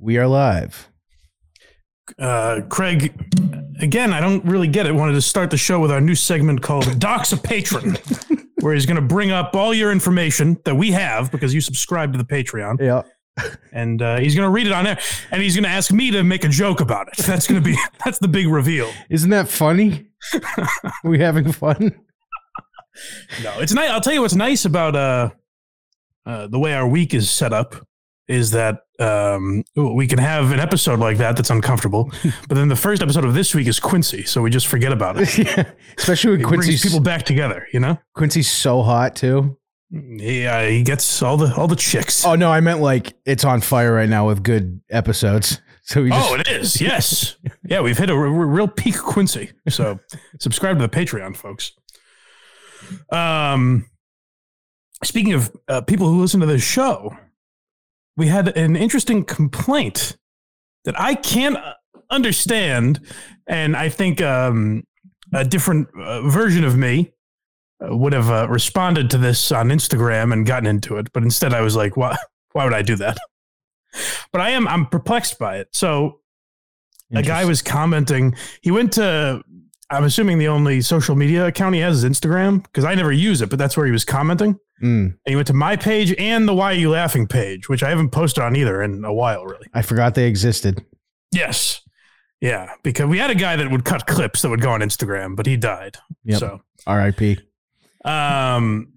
We are live. Uh, Craig, again, I don't really get it. Wanted to start the show with our new segment called Docs a Patron, where he's going to bring up all your information that we have because you subscribe to the Patreon, Yeah. and uh, he's going to read it on there, and he's going to ask me to make a joke about it. That's going to be that's the big reveal. Isn't that funny? we having fun? No, it's nice. I'll tell you what's nice about uh, uh, the way our week is set up is that um, we can have an episode like that that's uncomfortable, but then the first episode of this week is Quincy, so we just forget about it. yeah. Especially when Quincy people back together, you know. Quincy's so hot too. He uh, he gets all the all the chicks. Oh no, I meant like it's on fire right now with good episodes. So we just Oh, it is. Yes. yeah, we've hit a r- r- real peak Quincy. So subscribe to the Patreon, folks. Um, speaking of uh, people who listen to this show, we had an interesting complaint that I can't understand, and I think um, a different uh, version of me uh, would have uh, responded to this on Instagram and gotten into it, but instead I was like, "Why? Why would I do that?" But I am I'm perplexed by it. So a guy was commenting. He went to, I'm assuming the only social media account he has is Instagram because I never use it, but that's where he was commenting. Mm, And he went to my page and the Why Are You Laughing page, which I haven't posted on either in a while, really. I forgot they existed. Yes. Yeah. Because we had a guy that would cut clips that would go on Instagram, but he died. Yep. So, R.I.P. um,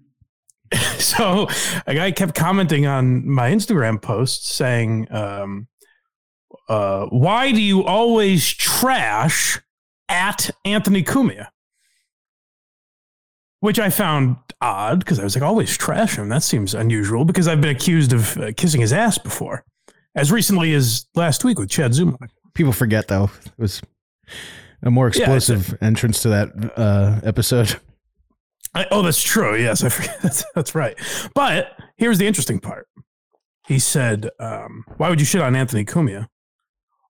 so a guy kept commenting on my Instagram post saying, um, uh, why do you always trash at Anthony Cumia? Which I found odd because I was like, always trash him. That seems unusual because I've been accused of uh, kissing his ass before, as recently as last week with Chad Zumock. People forget though. It was a more Yeah, explosive entrance to that uh, episode. I, oh, that's true. Yes, I forget. That's, that's right. But here's the interesting part. He said, um, "Why would you shit on Anthony Cumia?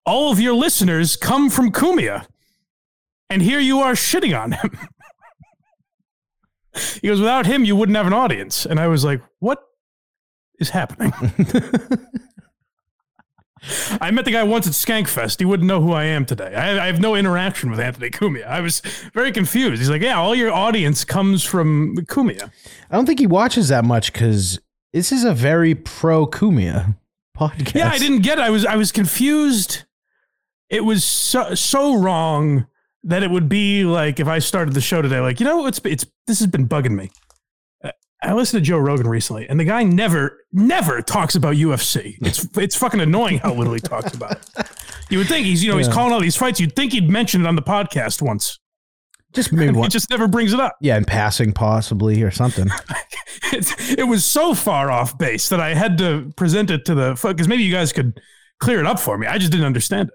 All of your listeners come from Cumia, and here you are shitting on him." he goes, "Without him, you wouldn't have an audience." And I was like, "What is happening?" I met the guy once at Skankfest. He wouldn't know who I am today. I, I have no interaction with Anthony Cumia. I was very confused. He's like, "Yeah, all your audience comes from Cumia." I don't think he watches that much because this is a very pro Cumia podcast. Yeah, I didn't get it. I was I was confused. It was so so wrong that it would be like if I started the show today, like you know, it's it's this has been bugging me. Uh, I listened to Joe Rogan recently, and the guy never never talks about UFC. It's it's fucking annoying how little he talks about it. You would think he's you know he's calling all these fights. You'd think he'd mention it on the podcast once. Just maybe once. He just never brings it up. yeah, in passing possibly or something. It's, it was so far off base that I had to present it to the because maybe you guys could clear it up for me. I just didn't understand it.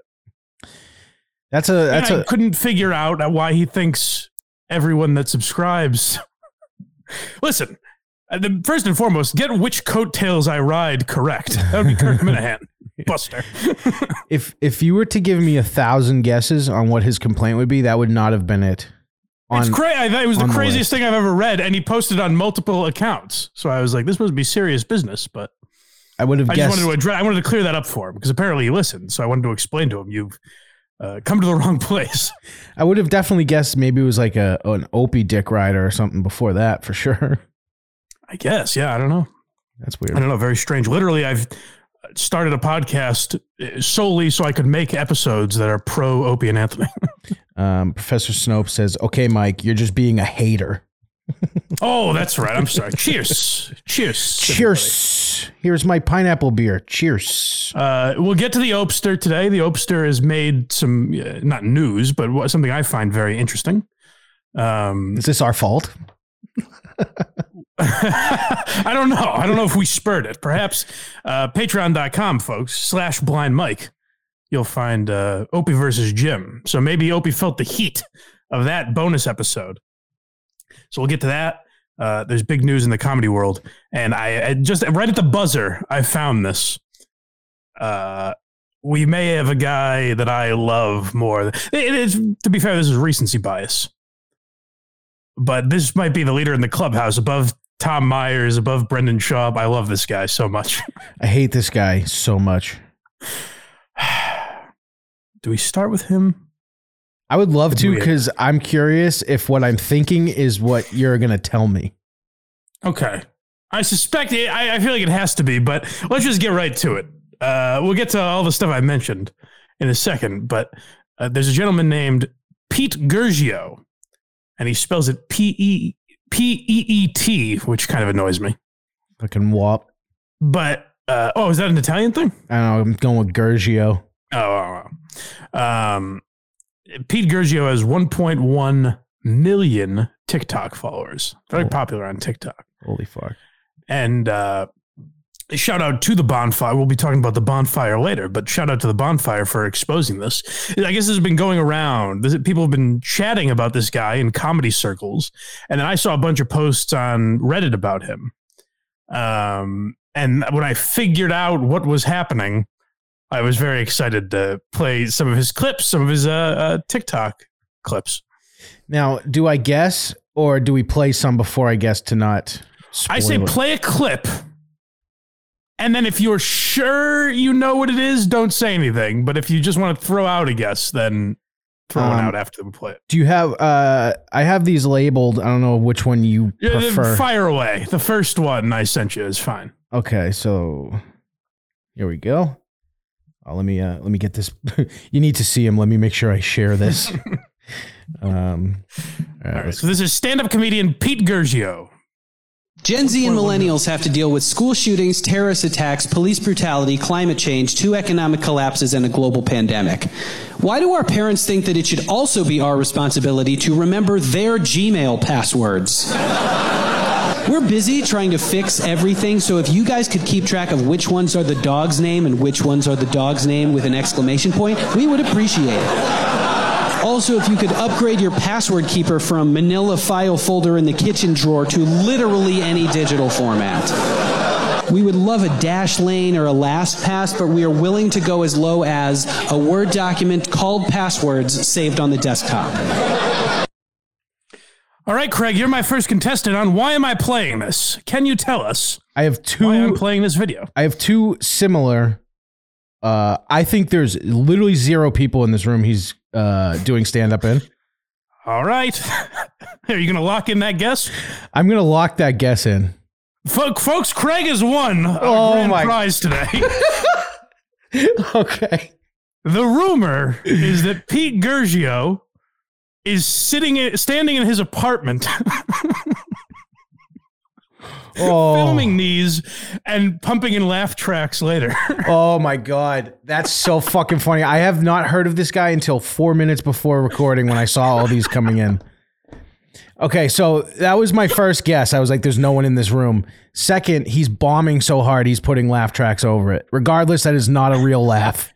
That's a that's and I a couldn't figure out why he thinks everyone that subscribes. Listen, uh, the, first and foremost, get which coattails I ride correct. That would be Kirk Minahan, Buster. if if you were to give me a thousand guesses on what his complaint would be, that would not have been it. On it's crazy. I thought it was the on the craziest thing I've ever read, and he posted on multiple accounts. So I was like, this must be serious business. But I would have I just wanted to address. I wanted to clear that up for him because apparently he listened. So I wanted to explain to him, you've uh, come to the wrong place. I would have definitely guessed maybe it was like a an Opie dick rider or something before that for sure. I guess. Yeah, I don't know. That's weird. I don't know. Very strange. Literally, I've started a podcast uh, solely so I could make episodes that are pro Opie and Anthony. Um, Professor Snope says, "Okay, Mike, you're just being a hater." Oh, that's right. I'm sorry. Cheers. Cheers. Cheers. Here's my pineapple beer. Cheers. Uh, we'll get to the Opster today. The Opster has made some, uh, not news, but something I find very interesting. Um, Is this our fault? I don't know. I don't know if we spurred it. Perhaps uh, patreon.com, folks, slash blind Mike. You'll find uh, Opie versus Jim. So maybe Opie felt the heat of that bonus episode. So we'll get to that. Uh, there's big news in the comedy world. And I, I just right at the buzzer, I found this. Uh, we may have a guy that I love more. It is, to be fair, this is recency bias. But this might be the leader in the clubhouse above Tom Myers, above Brendan Schaub. I love this guy so much. I hate this guy so much. do we start with him? I would love to because I'm curious if what I'm thinking is what you're gonna tell me. Okay. I suspect it, I, I feel like it has to be, but let's just get right to it. Uh, we'll get to all the stuff I mentioned in a second, but uh, there's a gentleman named Peet Guercio, and he spells it P E P E E T, which kind of annoys me. Fucking wop. But uh, oh, is that an Italian thing? I don't know. I'm going with Gergio. Oh, oh, oh. um, Peet Guercio has 1.1 million TikTok followers. Very Oh. popular on TikTok. Holy fuck. And uh, shout out to the bonfire. We'll be talking about the bonfire later, but shout out to the bonfire for exposing this. I guess this has been going around. This, people have been chatting about this guy in comedy circles, and then I saw a bunch of posts on Reddit about him. Um, and when I figured out what was happening, I was very excited to play some of his clips, some of his uh, uh, TikTok clips. Now, do I guess or do we play some before I guess to not? I say it? play a clip. And then if you're sure you know what it is, don't say anything. But if you just want to throw out a guess, then throw one Um, out after we play it. Do you have? uh I have these labeled. I don't know which one you Yeah, prefer. Fire away. The first one I sent you is fine. Okay, so here we go. Oh, let me uh let me get this. you need to see him. Let me make sure I share this. um, all right, All right. So this is stand-up comedian Peet Guercio. Gen Z and millennials have to deal with school shootings, terrorist attacks, police brutality, climate change, two economic collapses, and a global pandemic. Why do our parents think that it should also be our responsibility to remember their Gmail passwords? We're busy trying to fix everything, so if you guys could keep track of which ones are the dog's name and which ones are the dog's name with an exclamation point, we would appreciate it. Also, if you could upgrade your password keeper from manila file folder in the kitchen drawer to literally any digital format. We would love a Dashlane or a LastPass, but we are willing to go as low as a Word document called passwords saved on the desktop. All right, Craig, you're my first contestant on why am I playing this? Can you tell us I have two. why I'm two. playing this video? I have two similar. Uh, I think there's literally zero people in this room he's uh doing stand up in. All right. Are you going to lock in that guess? I'm gonna lock that guess in. Folk, folks, Craig has won our Oh grand my- prize today. okay. The rumor is that Peet Guercio is sitting, in, standing in his apartment, Oh. filming these and pumping in laugh tracks later. Oh my god, that's so fucking funny. I have not heard of this guy until four minutes before recording when I saw all these coming in. Okay, so that was my first guess. I was like, "There's no one in this room." Second, he's bombing so hard he's putting laugh tracks over it. Regardless, that is not a real laugh.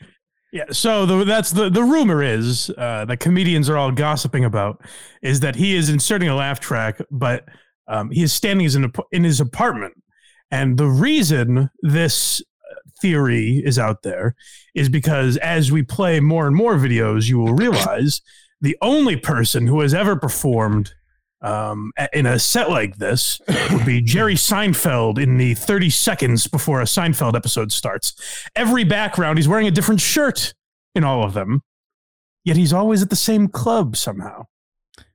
yeah, so the, that's the the rumor is uh, that comedians are all gossiping about is that he is inserting a laugh track, but um, he is standing in, in his apartment, and the reason this uh, theory is out there is because as we play more and more videos, you will realize the only person who has ever performed um, in a set like this would be Jerry Seinfeld in the 30 seconds before a Seinfeld episode starts. Every background, he's wearing a different shirt in all of them, yet he's always at the same club somehow.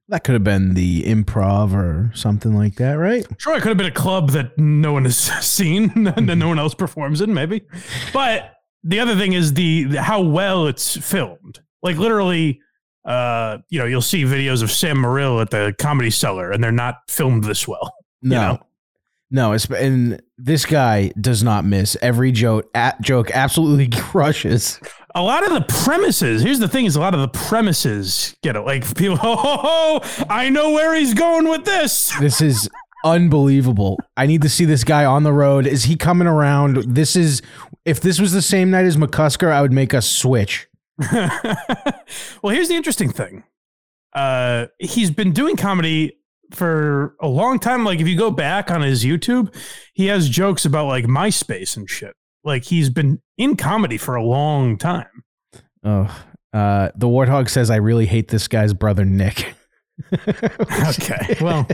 That could have been the improv or something like that, right? Sure, it could have been a club that no one has seen and that no one else performs in, maybe. But the other thing is the, the how well it's filmed. Like literally, uh, you know, you'll see videos of Sam Morrill at the Comedy Cellar, and they're not filmed this well. No. know? No, it's and this guy does not miss every joke. At joke absolutely crushes. A lot of the premises. Here's the thing: is a lot of the premises get it. Like people, oh, ho, ho, I know where he's going with this. This is unbelievable. I need to see this guy on the road. Is he coming around? This is if this was the same night as McCusker, I would make us switch. well, here's the interesting thing. Uh, he's been doing comedy for a long time. Like, if you go back on his YouTube, he has jokes about like MySpace and shit. Like, he's been in comedy for a long time. Oh, uh, the warthog says I really hate this guy's brother Nick. Okay, well,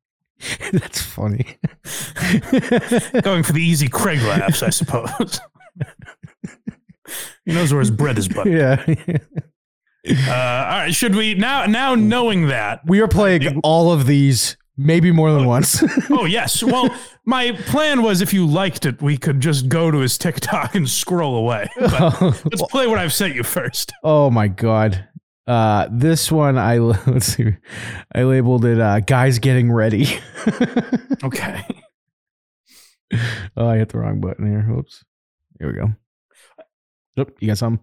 that's funny. going for the easy Craig laughs, I suppose. He knows where his bread is buttered. Yeah. Uh, all right, should we now? Now knowing that, we are playing all of these, maybe more than once. oh yes. Well, my plan was if you liked it, we could just go to his TikTok and scroll away. But let's play what I've sent you first. oh my god. Uh, this one I let's see, I labeled it uh, "guys getting ready." Okay. oh, I hit the wrong button here. Whoops. Here we go. Yep, you got some.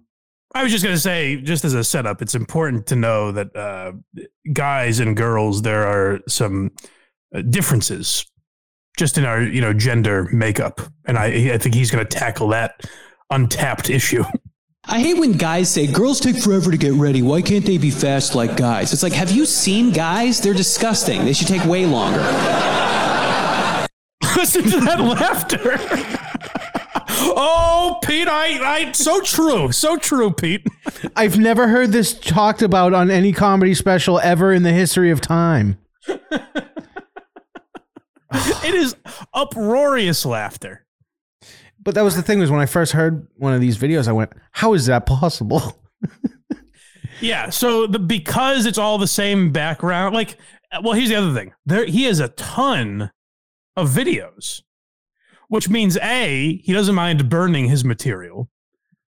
I was just going to say, just as a setup, it's important to know that uh, guys and girls, there are some uh, differences just in our, you know, gender makeup, and I, I think he's going to tackle that untapped issue. I hate when guys say girls take forever to get ready. Why can't they be fast like guys? It's like, have you seen guys? They're disgusting. They should take way longer. Listen to that laughter. oh, Pete, I, I, so true, so true, Pete. I've never heard this talked about on any comedy special ever in the history of time. it is uproarious laughter. But that was the thing was when I first heard one of these videos, I went, "How is that possible?" Yeah, so the because it's all the same background, like well, here's the other thing. There he has a ton of videos. Which means A, he doesn't mind burning his material.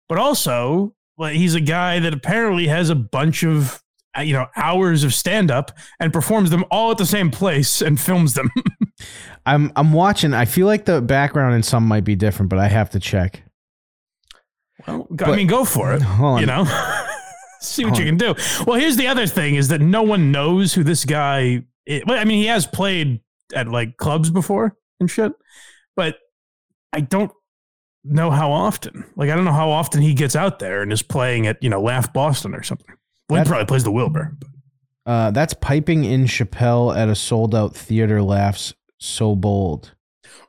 But also, like he's a guy that apparently has a bunch of uh, you know, hours of stand up and performs them all at the same place and films them. I'm I'm watching. I feel like the background in some might be different, but I have to check. well, I mean, go for it. Hold. You know, see what you can do. Well, here's the other thing: is that no one knows who this guy. Is. Well, I mean, he has played at like clubs before and shit, but I don't know how often. Like, I don't know how often he gets out there and is playing at you know Laugh Boston or something. Well, he probably plays the Wilbur. but- Uh, that's piping in Chappelle at a sold out theater. Laughs so bold.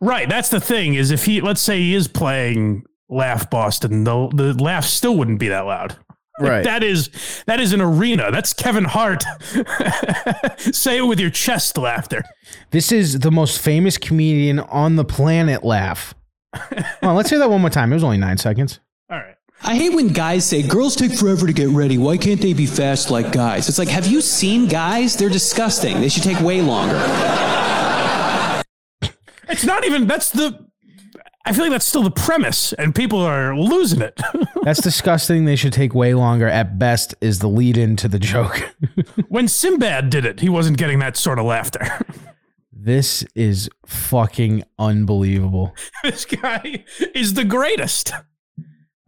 Right, that's the thing. Is if he, let's say, he is playing Laugh Boston, the the laugh still wouldn't be that loud. Like, Right. that is that is an arena. That's Kevin Hart. Say it with your chest laughter. This is the most famous comedian on the planet. Laugh. Come on, let's hear that one more time. It was only nine seconds. All right. I hate when guys say girls take forever to get ready. Why can't they be fast like guys? It's like, have you seen guys? They're disgusting. They should take way longer. It's not even that's the I feel like that's still the premise and people are losing it. That's disgusting. They should take way longer. At best, is the lead in to the joke. when Sinbad did it, he wasn't getting that sort of laughter. this is fucking unbelievable. this guy is the greatest.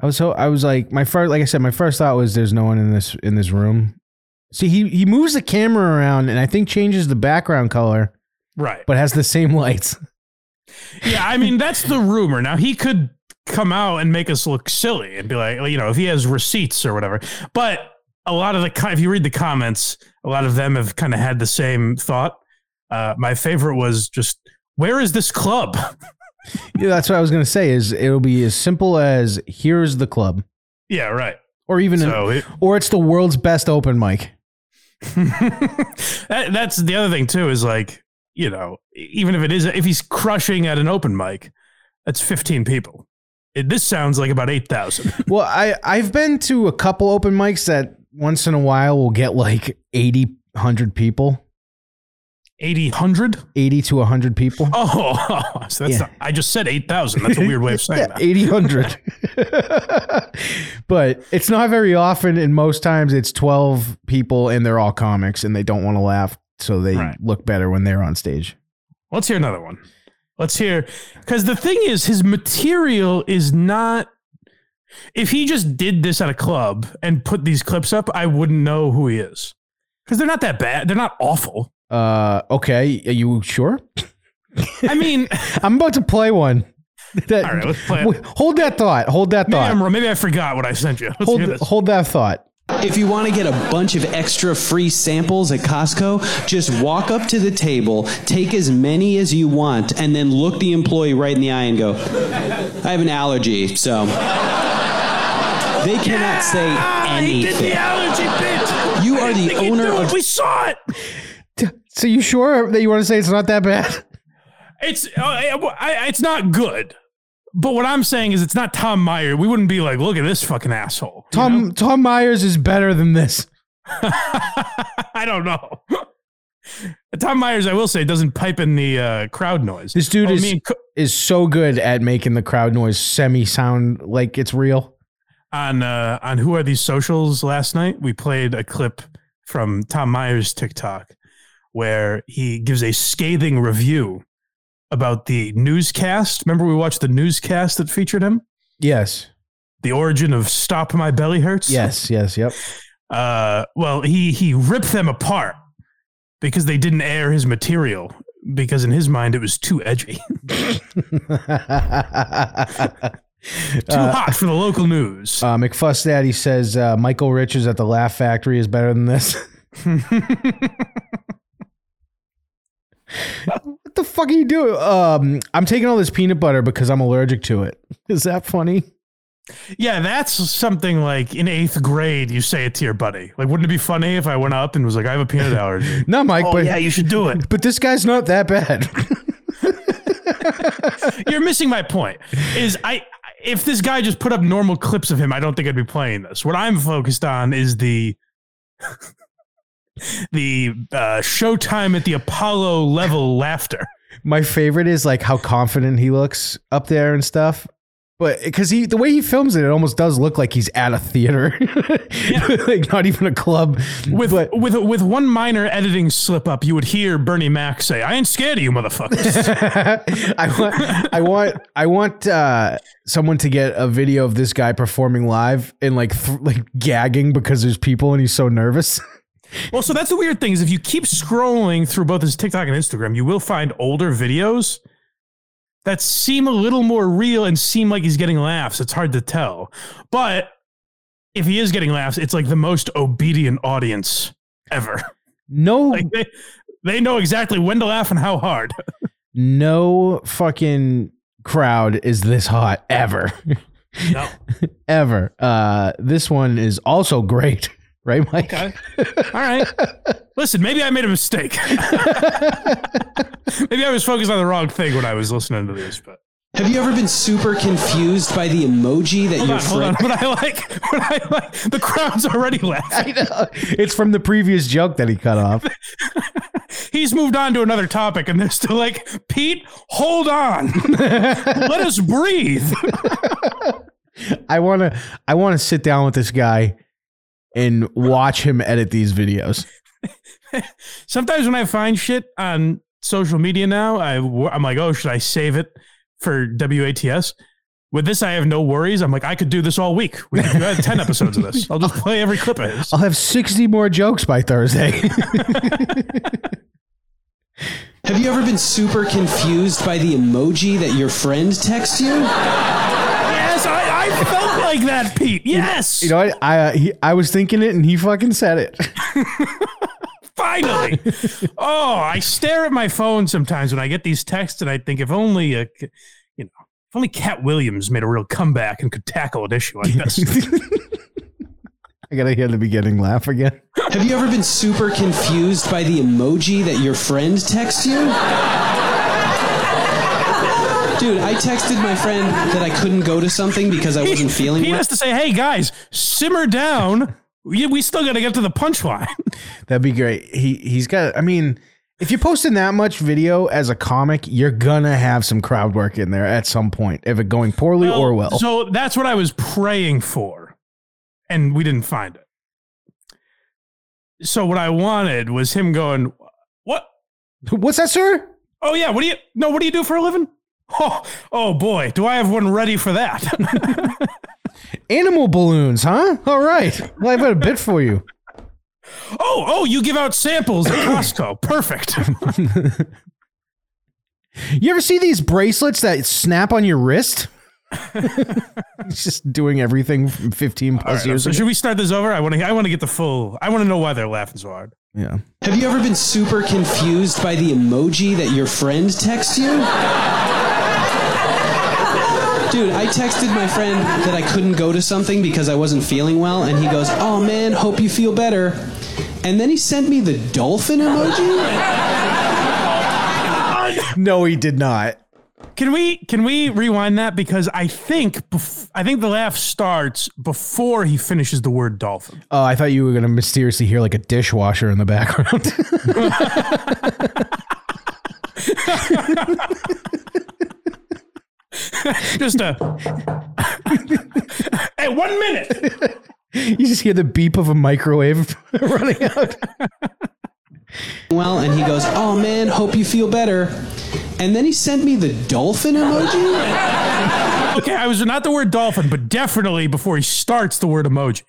I was so I was like my first like I said my first thought was there's no one in this in this room. See he he moves the camera around and I think changes the background color Right. but has the same lights. Yeah, I mean that's the rumor. Now he could come out and make us look silly and be like, you know, if he has receipts or whatever. But a lot of the if you read the comments, a lot of them have kind of had the same thought. Uh, my favorite was just, where is this club? Yeah, that's what I was gonna say. Is it'll be as simple as here's the club, yeah, right. or even an- So it, or it's the world's best open mic. that, that's the other thing too. Is like, you know, even if it is, if he's crushing at an open mic, that's fifteen people. It, this sounds like about eight thousand. Well, I I've been to a couple open mics that once in a while will get like 80, 100 people, 80, 100? eighty to hundred people. Oh, so that's Yeah. not, I just said 8,000. That's a weird way of saying Yeah, that. 80, 100. but it's not very often, and most times it's 12 people and they're all comics and they don't want to laugh, so they Right. look better when they're on stage. Let's hear another one. Let's hear, because the thing is, his material is not. If he just did this at a club and put these clips up, I wouldn't know who he is. Because they're not that bad. They're not awful. Uh, okay, are you sure? I mean, I'm about to play one. That, All right, let's play it. Hold that thought. Hold that maybe, thought. I'm, maybe I forgot what I sent you. Let's hold, this. hold that thought. If you want to get a bunch of extra free samples at Costco, just walk up to the table, take as many as you want, and then look the employee right in the eye and go, I have an allergy, so. They cannot say Ah, he did the anything. allergy bit. You are the owner knew it. of We saw it. So you sure that you want to say it's not that bad? It's uh, I, it's not good, but what I'm saying is, it's not Tom Myers. We wouldn't be like, look at this fucking asshole. Tom Tom Myers is better than this. I don't know. Tom Myers, I will say, doesn't pipe in the uh, crowd noise. This dude Oh, is Co- is so good at making the crowd noise semi sound like it's real. on uh, on Who Are These Socials last night. We played a clip from Tom Myers' TikTok where he gives a scathing review about the newscast. Remember, we watched the newscast that featured him, Yes. the origin of "Stop My Belly Hurts." Yes. Yes. Yep. Uh, well, he he ripped them apart because they didn't air his material because in his mind it was too edgy, too hot for the local news. Uh, McFuss Daddy says uh, Michael Richards at the Laugh Factory is better than this. what the fuck are you doing? Um, I'm taking all this peanut butter because I'm allergic to it. Is that funny? Yeah, that's something like in eighth grade, you say it to your buddy. Like, wouldn't it be funny if I went up and was like, I have a peanut allergy? No, Mike, oh, but yeah, you should do it. but this guy's not that bad. You're missing my point. Is I if this guy just put up normal clips of him, I don't think I'd be playing this. What I'm focused on is the the uh, Showtime at the Apollo level laughter. My favorite is like how confident he looks up there and stuff. But because he, the way he films it, it almost does look like he's at a theater, like not even a club. With but with with one minor editing slip up, you would hear Bernie Mac say, "I ain't scared of you, motherfuckers." I want, I want, I want uh, someone to get a video of this guy performing live and like, th- like gagging because there's people and he's so nervous. Well, so that's the weird thing is if you keep scrolling through both his TikTok and Instagram, you will find older videos that seem a little more real and seem like he's getting laughs. It's hard to tell. But if he is getting laughs, it's like the most obedient audience ever. No, Like they they know exactly when to laugh and how hard. no fucking crowd is this hot ever, No. ever. Uh, this one is also great, right, Mike? Okay. All right. Listen, maybe I made a mistake. maybe I was focused on the wrong thing when I was listening to this, but Have you ever been super confused by the emoji that hold your on, hold on. friend What I like, what I like, the crowd's already laughing. I know. It's from the previous joke that he cut off. He's moved on to another topic, and they're still like, Pete, hold on, let us breathe. I want to I want to sit down with this guy and watch him edit these videos. Sometimes when I find shit on social media now, I I'm like, oh, should I save it for WATS? With this, I have no worries. I'm like, I could do this all week. We could do ten episodes of this. I'll just play every clip of his. I'll have 60 more jokes by Thursday. Have you ever been super confused by the emoji that your friend texts you? Yes, I, I felt like that, Pete. Yes, you know what? I uh, he, I was thinking it and he fucking said it. finally. oh, I stare at my phone sometimes when I get these texts, and I think if only a, you know, if only Katt Williams made a real comeback and could tackle an issue like this. I got to hear the beginning laugh again. Have you ever been super confused by the emoji that your friend texts you? Dude, I texted my friend that I couldn't go to something because I wasn't feeling it. he well. has to say, "Hey guys, simmer down. We, we still got to get to the punchline." That'd be great. He he's got I mean, if you're posting that much video as a comic, you're gonna have some crowd work in there at some point, if it going poorly or well. So that's what I was praying for, and we didn't find it. So what I wanted was him going, "What? What's that, sir? Oh yeah, what do you? No, what do you do for a living? Oh, oh boy, do I have one ready for that? Animal balloons, huh? All right. Well, I've got a bit for you. oh, oh, you give out samples at Costco. Perfect. You ever see these bracelets that snap on your wrist? It's just doing everything from 15 plus so years ago. should we start this over? I want to. I want to get the full. I want to know why they're laughing so hard. Yeah. Have you ever been super confused by the emoji that your friend texts you? Dude, I texted my friend that I couldn't go to something because I wasn't feeling well, and he goes, Oh man, hope you feel better. And then he sent me the dolphin emoji? No, he did not. Can we can we rewind that because I think bef- I think the laugh starts before he finishes the word dolphin. Oh, I thought you were gonna mysteriously hear like a dishwasher in the background. Just a hey, one minute. you just hear the beep of a microwave running out. well, and he goes, "Oh man, hope you feel better." And then he sent me the dolphin emoji. Okay, I was not the word dolphin, but definitely before he starts the word emoji.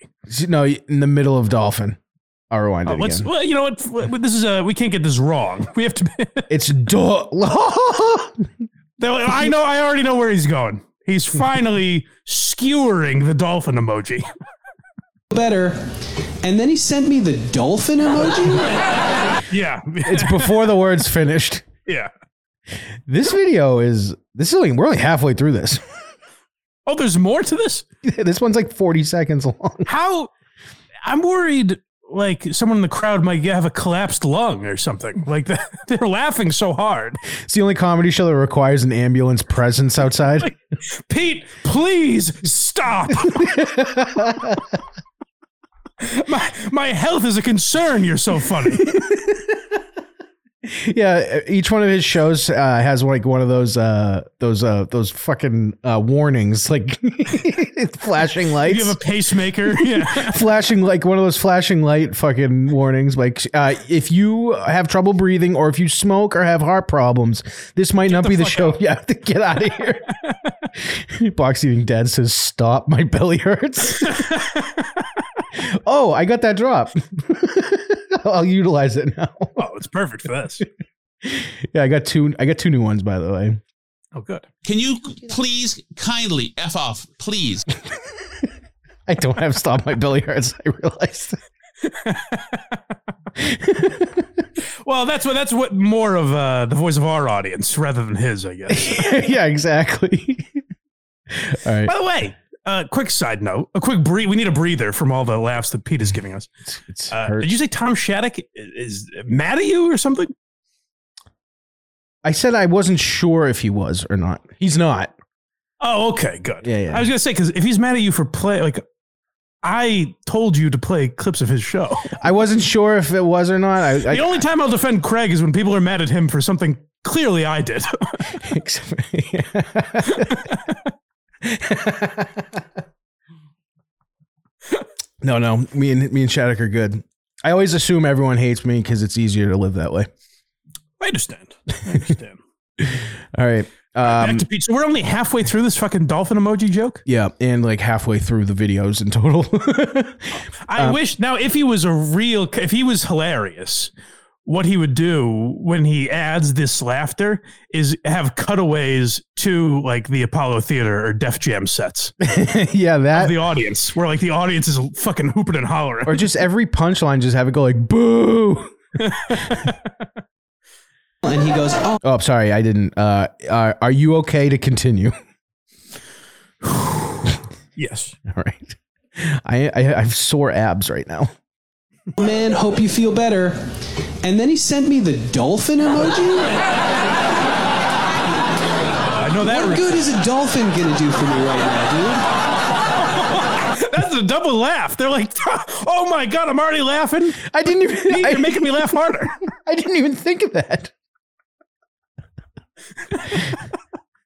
No, in the middle of dolphin. I'll rewind uh, it Let's again. well, you know what? This is a we can't get this wrong. We have to. It's do. They're like, I know. I already know where he's going. He's finally skewering the dolphin emoji. better. And then he sent me the dolphin emoji. Yeah, it's before the word's finished. yeah. This video is this is only we're only halfway through this. Oh, there's more to this. this one's like 40 seconds long. How? I'm worried. Like someone in the crowd might have a collapsed lung or something. Like they're laughing so hard. It's the only comedy show that requires an ambulance presence outside. Pete, please stop. my my health is a concern. You're so funny. Yeah, each one of his shows uh, has like one of those uh those uh those fucking uh warnings like flashing lights. You have a pacemaker. Yeah. flashing like one of those flashing light fucking warnings like uh, if you have trouble breathing or if you smoke or have heart problems this might not be the show out. you have to get out of here box eating dad says stop my belly hurts oh i got that drop i'll utilize it now Oh, it's perfect for this. yeah i got two i got two new ones by the way Oh, good. Can you please kindly F off, please? i don't have stop my belly hurts i realized Well, that's what that's what more of uh, the voice of our audience rather than his, I guess. yeah exactly all right By the way, uh, quick side note, a quick breathe. We need a breather from all the laughs that Pete is giving us. it's Uh, did you say Tom Shattuck is mad at you or something? I said I wasn't sure if he was or not. He's not. Oh, okay, good. Yeah, yeah. I was gonna say because if he's mad at you for play, like I told you to play clips of his show. I wasn't sure if it was or not. I, I the only time I'll defend Craig is when people are mad at him for something clearly I did. no, no. Me and me and Shattuck are good. I always assume everyone hates me because it's easier to live that way. I understand. I understand. All right. Back Um, to Pete. So we're only halfway through this fucking dolphin emoji joke. yeah, and like halfway through the videos in total. I Um, wish now if he was a real, if he was hilarious, what he would do when he adds this laughter is have cutaways to like the Apollo Theater or Def Jam sets yeah, of that. the audience, where like the audience is fucking hooping and hollering. Or just every punchline, just have it go like boo. And he goes, "Oh Oh, sorry, I didn't. Uh, are, are you okay to continue? yes. All right. I, I I have sore abs right now. Man, hope you feel better." And then he sent me the dolphin emoji. I know that. What good is a dolphin gonna do for me right now, dude? That's a double laugh. They're like, oh my God, I'm already laughing. I didn't even. Pete, I, You're making me laugh harder. I didn't even think of that.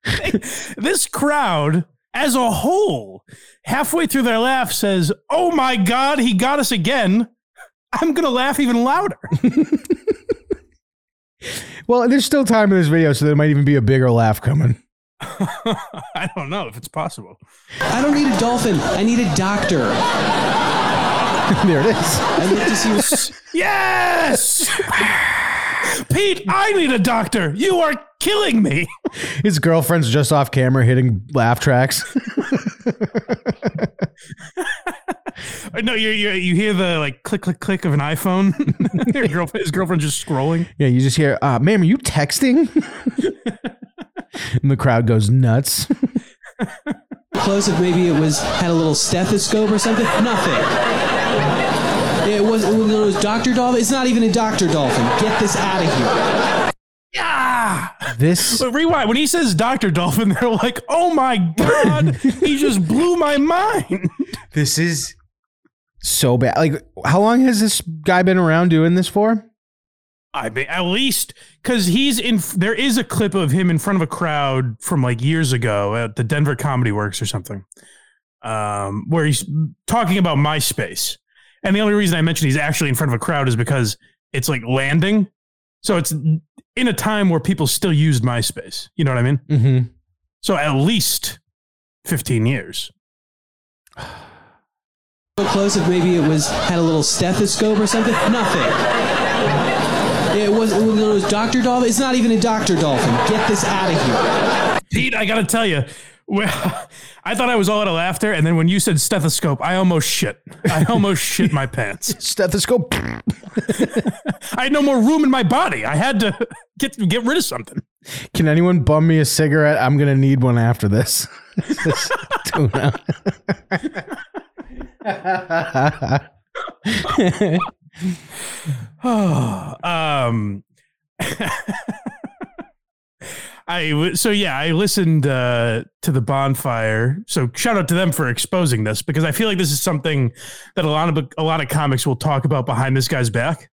this crowd as a whole, halfway through their laugh, says, oh my God, he got us again. I'm going to laugh even louder. Well, there's still time in this video, so there might even be a bigger laugh coming. I don't know if it's possible. I don't need a dolphin. I need a doctor. there it is. I'd like to see what Yes! Pete, I need a doctor. You are killing me. His girlfriend's just off camera hitting laugh tracks. No, you you you hear the like click click click of an iPhone. Your girlfriend, his girlfriend just scrolling. yeah, you just hear, uh, ma'am, are you texting? and the crowd goes nuts. close if maybe it was had a little stethoscope or something. Nothing. It was, it was Dr. Dolphin. It's not even a Dr. Dolphin. Get this out of here. Yeah. This But rewind. When he says Dr. Dolphin, they're like, oh my God, he just blew my mind. this is so bad. Like, how long has this guy been around doing this for? I mean, at least because he's in. There is a clip of him in front of a crowd from like years ago at the Denver Comedy Works or something, um, where he's talking about MySpace. And the only reason I mentioned he's actually in front of a crowd is because it's like landing, so it's in a time where people still used MySpace. You know what I mean? Mm-hmm. So at least fifteen years. So close if maybe it was had a little stethoscope or something. Nothing. It was, it was Dr. Dolphin. It's not even a Dr. Dolphin. Get this out of here. Pete, I gotta tell you, well, I thought I was all out of laughter, and then when you said stethoscope, I almost shit. I almost shit my pants. Stethoscope. I had no more room in my body. I had to get get rid of something. Can anyone bum me a cigarette? I'm gonna need one after this. Um, I w- so yeah, I listened uh, to the bonfire. So shout out to them for exposing this because I feel like this is something that a lot of a lot of comics will talk about behind this guy's back.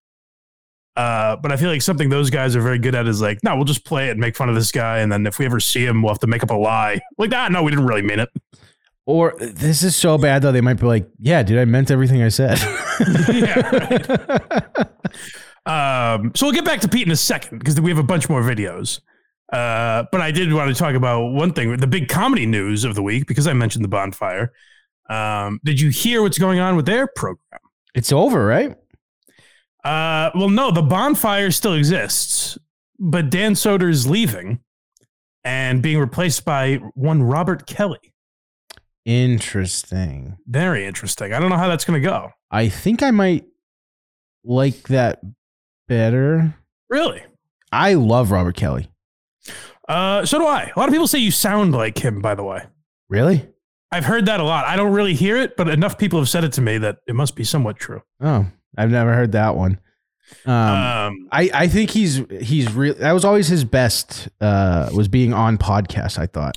Uh, but I feel like something those guys are very good at is like, no, we'll just play it and make fun of this guy, and then if we ever see him, we'll have to make up a lie. Like, ah, no, we didn't really mean it. Or this is so bad though. They might be like, "Yeah, dude, I meant everything I said." yeah, right. um, so we'll get back to Pete in a second because we have a bunch more videos. Uh, but I did want to talk about one thing, the big comedy news of the week, because I mentioned the bonfire. Um, did you hear what's going on with their program? it's over, right? Uh, well, no, the bonfire still exists, but Dan Soder is leaving and being replaced by one Robert Kelly. Interesting. Very interesting. I don't know how that's going to go. I think I might like that better. Really? I love Robert Kelly. Uh, so do I. A lot of people say you sound like him, by the way. Really? I've heard that a lot. I don't really hear it, but enough people have said it to me that it must be somewhat true. Oh, I've never heard that one. Um, Um, I, I think he's he's real. That was always his best. Uh, was being on podcasts. I thought.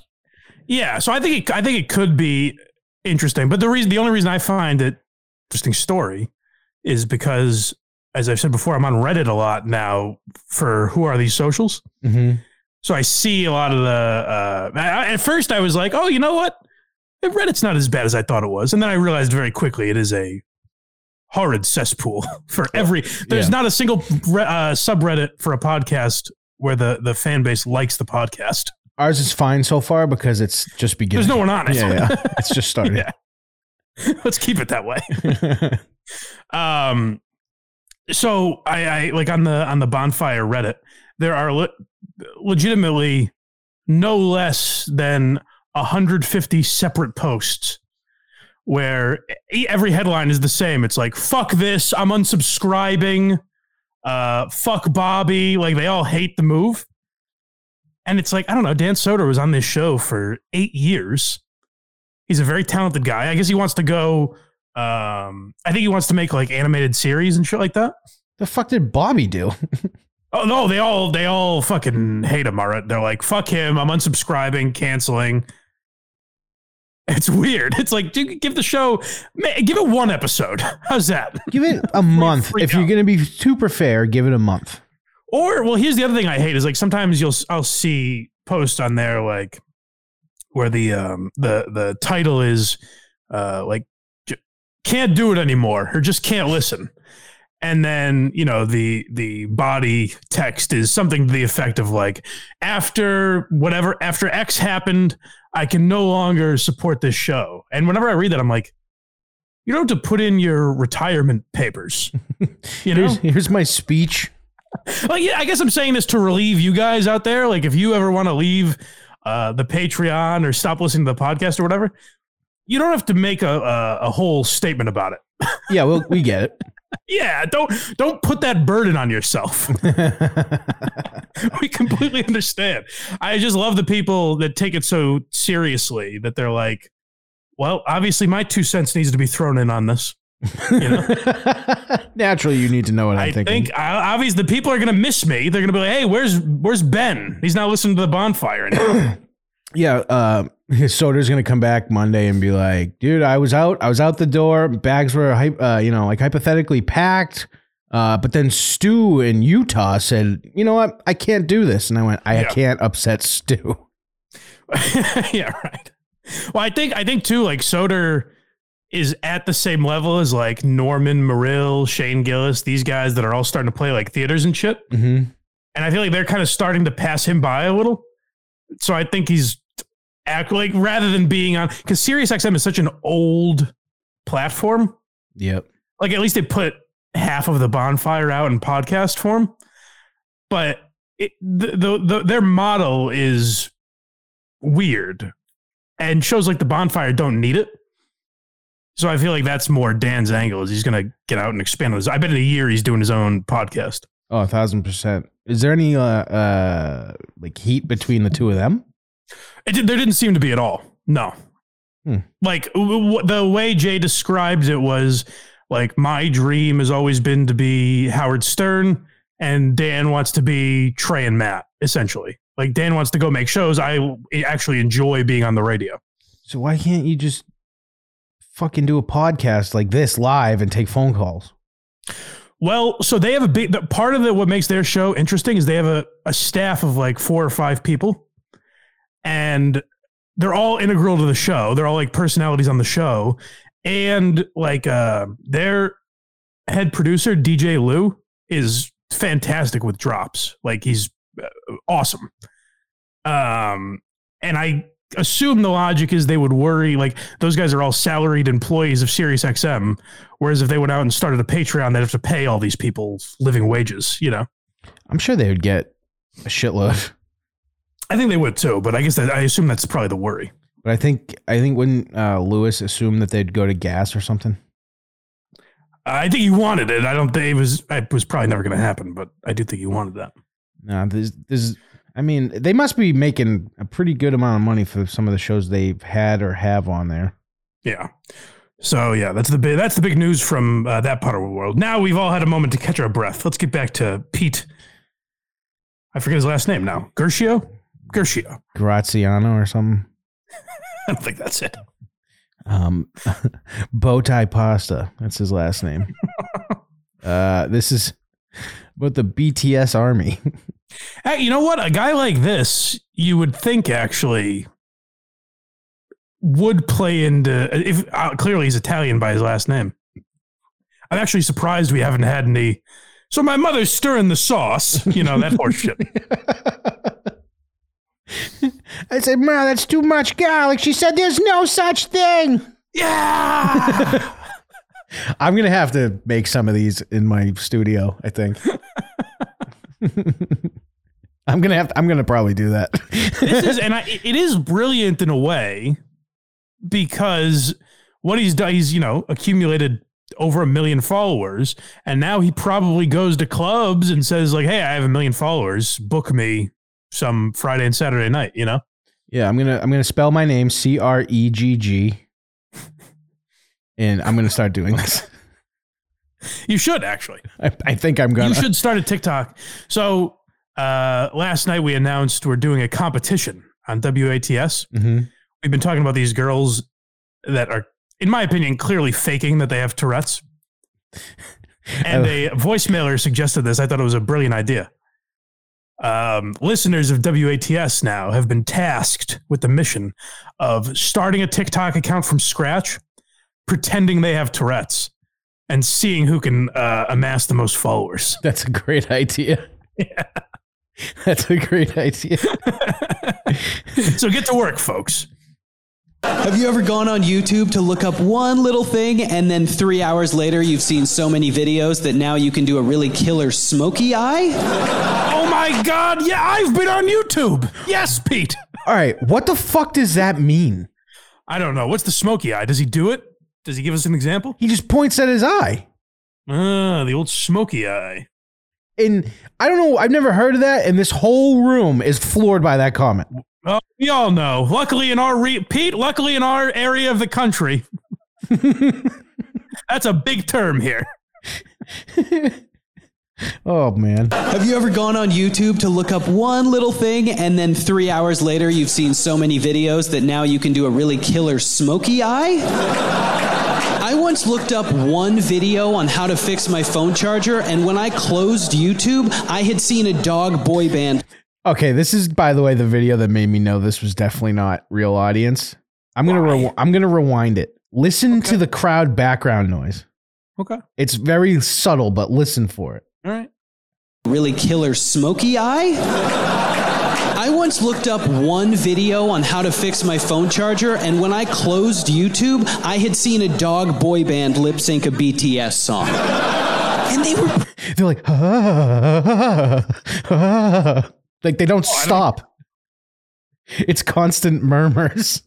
Yeah, so I think it, I think it could be interesting, but the reason, the only reason I find it interesting story is because, as I've said before, I'm on Reddit a lot now for who are these socials. Mm-hmm. So I see a lot of the. Uh, I, at first, I was like, "Oh, you know what? Reddit's not as bad as I thought it was," and then I realized very quickly it is a horrid cesspool for every. There's Yeah. not a single uh, subreddit for a podcast where the the fan base likes the podcast. Ours is fine so far because it's just beginning. There's no one on it. Yeah, yeah. It's just started. Yeah. Let's keep it that way. Um, so I, I like on the on the bonfire Reddit, there are le- legitimately no less than 150 separate posts where every headline is the same. It's like "fuck this," I'm unsubscribing. Uh, fuck Bobby. Like they all hate the move. And it's like I don't know. Dan Soder was on this show for eight years. He's a very talented guy. I guess he wants to go. Um, I think he wants to make like animated series and shit like that. the fuck did Bobby do? Oh no, they all they all fucking hate him. All right, they're like, "Fuck him! I'm unsubscribing, canceling." It's weird. It's like, dude, give the show, give it one episode. How's that? Give it a month. If you're out. gonna be super fair, give it a month. Or well, here's the other thing I hate is like sometimes you'll I'll see posts on there like where the um the the title is uh like can't do it anymore or just can't listen. And then, you know, the the body text is something to the effect of like after whatever after X happened, I can no longer support this show. And whenever I read that I'm like you don't have to put in your retirement papers. You know? Here's, here's my speech. Like, yeah, I guess I'm saying this to relieve you guys out there. Like, if you ever want to leave uh, the Patreon or stop listening to the podcast or whatever, you don't have to make a, a, a whole statement about it. Yeah, well, we get it. Yeah, don't don't put that burden on yourself. we completely understand. I just love the people that take it so seriously that they're like, well, obviously my two cents needs to be thrown in on this. You know, Naturally, you need to know what I'm I thinking. think uh, obviously the people are going to miss me. They're going to be like, "Hey, where's where's Ben? He's not listening to the bonfire anymore." yeah, uh, Soder's gonna come back Monday and be like, "Dude, I was out. I was out the door. Bags were, uh, you know, like hypothetically packed." Uh, but then Stu in Utah said, "You know what? I can't do this." And I went, "I Yeah. can't upset Stu." yeah, right. Well, I think I think too, like Soder is at the same level as like Norman Marill, Shane Gillis, these guys that are all starting to play like theaters and shit. Mm-hmm. And I feel like they're kind of starting to pass him by a little. So I think he's act like rather than being on because SiriusXM is such an old platform. Yep. Like at least they put half of the bonfire out in podcast form, but it, the, the, the their model is weird, and shows like the bonfire don't need it. So I feel like that's more Dan's angle. Is he's going to get out and expand on his? I bet in a year he's doing his own podcast. Oh, a thousand percent. Is there any uh, uh like heat between the two of them? It, did- there didn't seem to be at all. No. Hmm. Like w- w- the way Jay described it was like my dream has always been to be Howard Stern, and Dan wants to be Trey and Matt. Essentially, like Dan wants to go make shows. I actually enjoy being on the radio. So why can't you just fucking do a podcast like this live and take phone calls? Well, so they have a big part of the what makes their show interesting is they have a, a staff of like four or five people, and they're all integral to the show. They're all like personalities on the show, and like uh, their head producer DJ Lou is fantastic with drops. Like he's uh, awesome. Um, and I assume the logic is they would worry like those guys are all salaried employees of SiriusXM. Whereas if they went out and started a Patreon, they'd have to pay all these people living wages, you know? I'm sure they would get a shitload. I think they would too, but I guess that, I assume that's probably the worry. But I think I think when uh, Luis assumed that they'd go to gas or something. I think he wanted it. I don't think it was, it was probably never going to happen, but I do think he wanted that. No, this this. I mean, they must be making a pretty good amount of money for some of the shows they've had or have on there. Yeah. So yeah, that's the big, that's the big news from uh, that part of the world. Now we've all had a moment to catch our breath. Let's get back to Pete. I forget his last name now. Guercio? Guercio. Graziano or something. I don't think that's it. Um, bow tie pasta. That's his last name. uh, this is about the BTS army. Hey, you know what? A guy like this, you would think actually would play into. If uh, clearly he's Italian by his last name. I'm actually surprised we haven't had any. So my mother's stirring the sauce. You know that horse shit. I said, "Ma, that's too much garlic." She said, "There's no such thing." Yeah. I'm gonna have to make some of these in my studio. I think. I'm gonna have. To, I'm gonna probably do that. this is, and I, it is brilliant in a way because what he's done, he's you know accumulated over a million followers, and now he probably goes to clubs and says like, "Hey, I have a million followers. Book me some Friday and Saturday night." You know, yeah, I'm gonna. I'm gonna spell my name C R E G G, and I'm gonna start doing this. you should actually. I, I think I'm gonna. You should start a TikTok. So uh, last night we announced we're doing a competition on WATS. Mhm. We've been talking about these girls that are, in my opinion, clearly faking that they have Tourette's. And a voicemailer suggested this. I thought it was a brilliant idea. Um, listeners of WATS now have been tasked with the mission of starting a TikTok account from scratch, pretending they have Tourette's, and seeing who can uh, amass the most followers. That's a great idea. That's a great idea. so get to work, folks. Have you ever gone on YouTube to look up one little thing and then three hours later you've seen so many videos that now you can do a really killer smoky eye? Oh my God. Yeah, I've been on YouTube. Yes, Pete. All right, what the fuck does that mean? I don't know. What's the smoky eye? Does he do it? Does he give us an example? He just points at his eye. Ah, the old smoky eye. And I don't know, I've never heard of that, and this whole room is floored by that comment. Well, we all know. Luckily, in our re- Pete, luckily in our area of the country, that's a big term here. oh man. Have you ever gone on YouTube to look up one little thing and then three hours later you've seen so many videos that now you can do a really killer smoky eye? I once looked up one video on how to fix my phone charger, and when I closed YouTube, I had seen a dog boy band. Okay, this is by the way the video that made me know this was definitely not real audience. I'm gonna re- I'm gonna rewind it. Listen to the crowd background noise. Okay. It's very subtle, but listen for it. All right. really killer smoky eye? I once looked up one video on how to fix my phone charger, and when I closed YouTube, I had seen a dog boy band lip sync a BTS song. And they were They're like, "Ah, ah." like they don't stop. It's constant murmurs.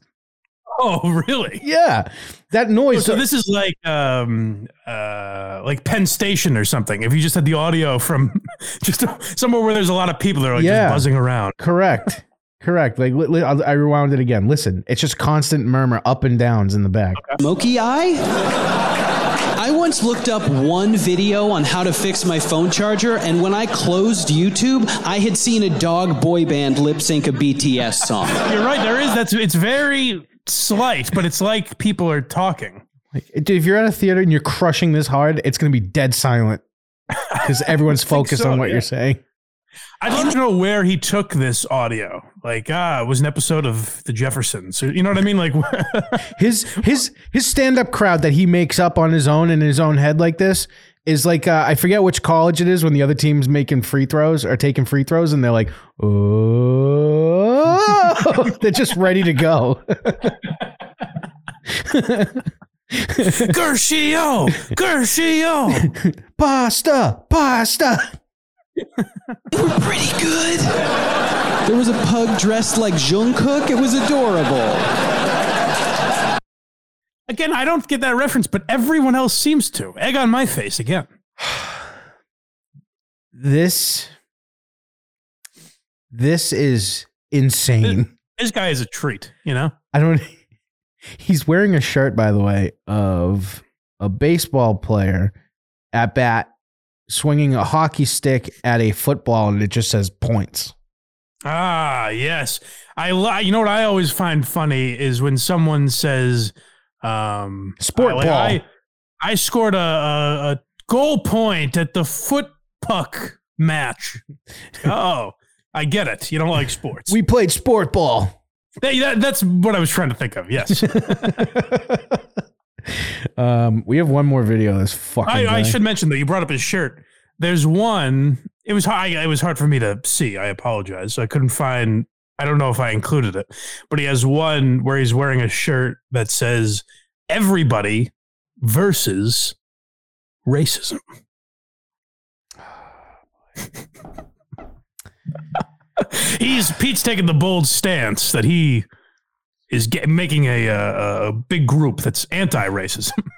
Oh, really? Yeah, that noise. So this is like um uh like Penn Station or something. If you just had the audio from just somewhere where there's a lot of people that are like Yeah. just buzzing around. correct, correct. Like li- li- I rewound it again. Listen, it's just constant murmur up and downs in the back. smoky eye? I once looked up one video on how to fix my phone charger, and when I closed YouTube, I had seen a dog boy band lip sync a BTS song. You're right. There is that's it's very slight, but it's like people are talking. Like, Dude, if you're at a theater and you're crushing this hard, it's gonna be dead silent because everyone's focused so, on what yeah. you're saying. I'd love to know where he took this audio. Like, ah, it was an episode of The Jeffersons. You know what I mean? Like, His his his stand up crowd that he makes up on his own in his own head like this is like uh, I forget which college it is when the other team's making free throws or taking free throws and they're like, oh, they're just ready to go. Guercio, Guercio. pasta, pasta. Pretty good. There was a pug dressed like Jungkook. It was adorable. Again, I don't get that reference, but everyone else seems to. Egg on my face again. This this is insane. This guy is a treat, you know? I don't. He's wearing a shirt, by the way, of a baseball player at bat swinging a hockey stick at a football, and it just says points. Ah, yes. I li- you know what I always find funny is when someone says um Sport I, like, ball. I, I scored a, a, a goal point at the foot puck match. oh, I get it. You don't like sports. We played sport ball. Hey, that, that's what I was trying to think of. Yes. um, we have one more video. This fucking. I, I should mention that you brought up his shirt. There's one. It was hard. It was hard for me to see. I apologize. So I couldn't find. I don't know if I included it, but he has one where he's wearing a shirt that says "Everybody versus racism." he's Pete's taking the bold stance that he is get, making a, a a big group that's anti-racism.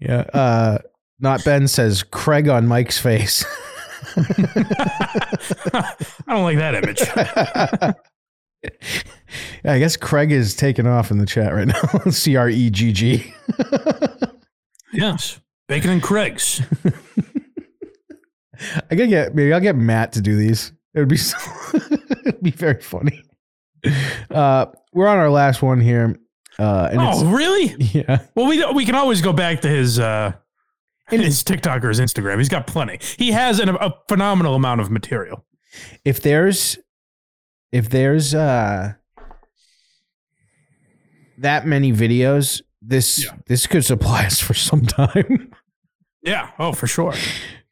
Yeah. Uh, not Ben says Craig on Mike's face. I don't like that image. Yeah, I guess Craig is taking off in the chat right now. C R E G G. Yes. Bacon and Craig's. I gotta get maybe I'll get Matt to do these. It would be so, it'd be very funny. Uh, we're on our last one here. Uh, and Oh, really? yeah. Well, we we can always go back to his uh his TikTok or his Instagram. He's got plenty. He has an, a phenomenal amount of material. If there's if there's uh that many videos, this Yeah. this could supply us for some time. Yeah. Oh, for sure.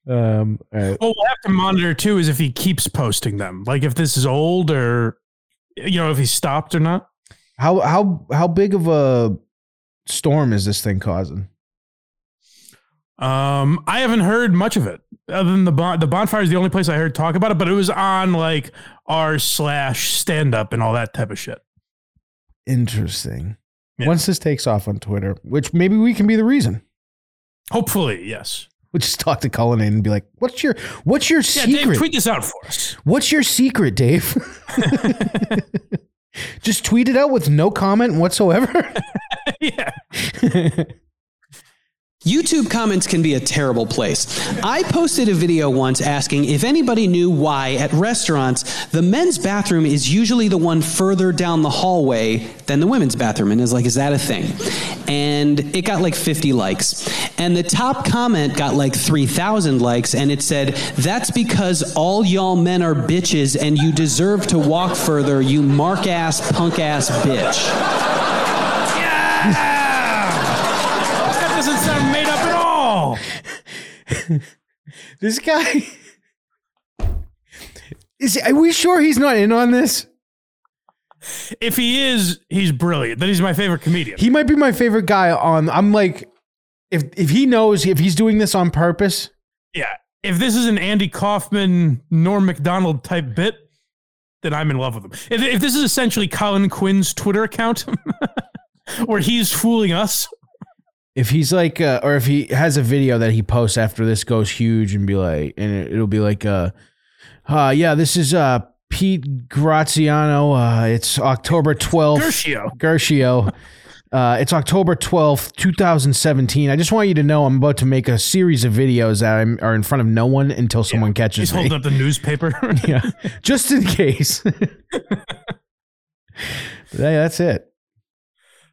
um, right. Well, we'll have to monitor too is if he keeps posting them. Like if this is old or you know if he stopped or not. How how how big of a storm is this thing causing? Um, I haven't heard much of it other than the bon- the bonfire is the only place I heard talk about it, but it was on like r slash stand up and all that type of shit. Interesting. Yeah. Once this takes off on Twitter, which maybe we can be the reason. Hopefully, yes. We'll just talk to Cullinane and be like, "What's your what's your Yeah, secret? Dave, tweet this out for us. what's your secret, Dave?" just tweet it out with no comment whatsoever. yeah. YouTube comments can be a terrible place. I posted a video once asking if anybody knew why at restaurants the men's bathroom is usually the one further down the hallway than the women's bathroom. And is like, is that a thing? And it got like 50 likes. And the top comment got like 3,000 likes. And it said, that's because all y'all men are bitches and you deserve to walk further, you mark ass, punk ass bitch. This guy is. Are we sure he's not in on this? If he is, he's brilliant. Then he's my favorite comedian. He might be my favorite guy on. I'm like, if if he knows if he's doing this on purpose, yeah. If this is an Andy Kaufman, Norm Macdonald type bit, then I'm in love with him. If, if this is essentially Colin Quinn's Twitter account, where he's fooling us, if he's like, uh, or if he has a video that he posts after this goes huge and be like, and it, it'll be like, uh, uh yeah, this is uh Pete Graziano. Uh, it's October twelfth. Guercio. Guercio. Uh, it's October 12th, 2017. I just want you to know I'm about to make a series of videos that I'm, are in front of no one until someone He's catches me. holding up the newspaper. yeah, just in case. But hey, that's it.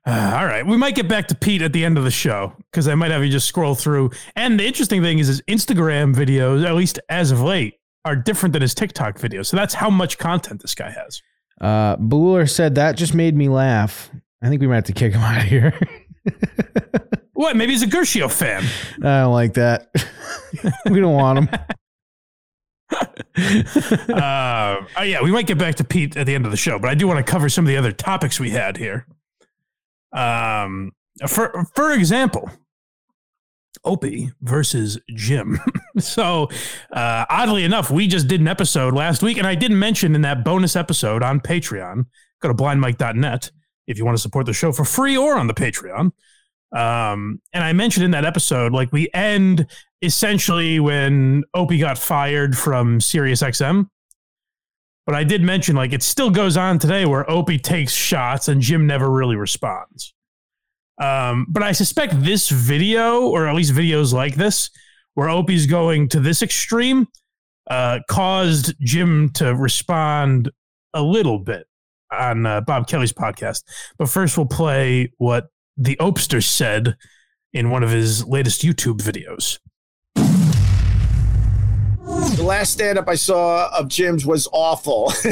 Uh, all right. We might get back to Pete at the end of the show because I might have you just scroll through. And the interesting thing is his Instagram videos, at least as of late, are different than his TikTok videos. So that's how much content this guy has. Uh, Bueller said that just made me laugh. I think we might have to kick him out of here. What? Maybe he's a Guercio fan. I don't like that. we don't want him. uh, oh, yeah, we might get back to Pete at the end of the show, but I do want to cover some of the other topics we had here. Um, for for example, Opie versus Jim. so, uh, oddly enough, we just did an episode last week, and I didn't mention in that bonus episode on Patreon. Go to blindmike.net if you want to support the show for free or on the Patreon. Um, and I mentioned in that episode, like we end essentially when Opie got fired from SiriusXM. But I did mention like it still goes on today where Opie takes shots and Jim never really responds. Um, but I suspect this video, or at least videos like this, where Opie's going to this extreme, uh, caused Jim to respond a little bit on uh, Bob Kelly's podcast. But first, we'll play what the Opster said in one of his latest YouTube videos. The last stand up I saw of Jim's was awful.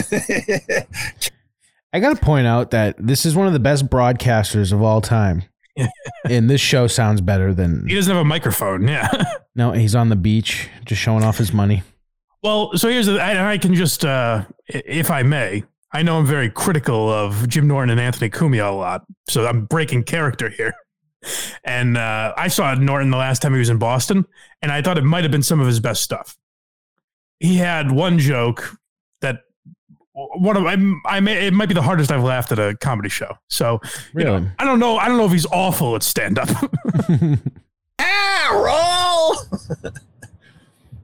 I got to point out that this is one of the best broadcasters of all time. and this show sounds better than. He doesn't have a microphone. Yeah. No, he's on the beach just showing off his money. Well, so here's the, I, I can just, uh, if I may, I know I'm very critical of Jim Norton and Anthony Cumia a lot, so I'm breaking character here. And uh, I saw Norton the last time he was in Boston, and I thought it might have been some of his best stuff. He had one joke that one of I, I may it might be the hardest I've laughed at a comedy show. So you know, I don't know. I don't know if he's awful at stand up. ah, roll.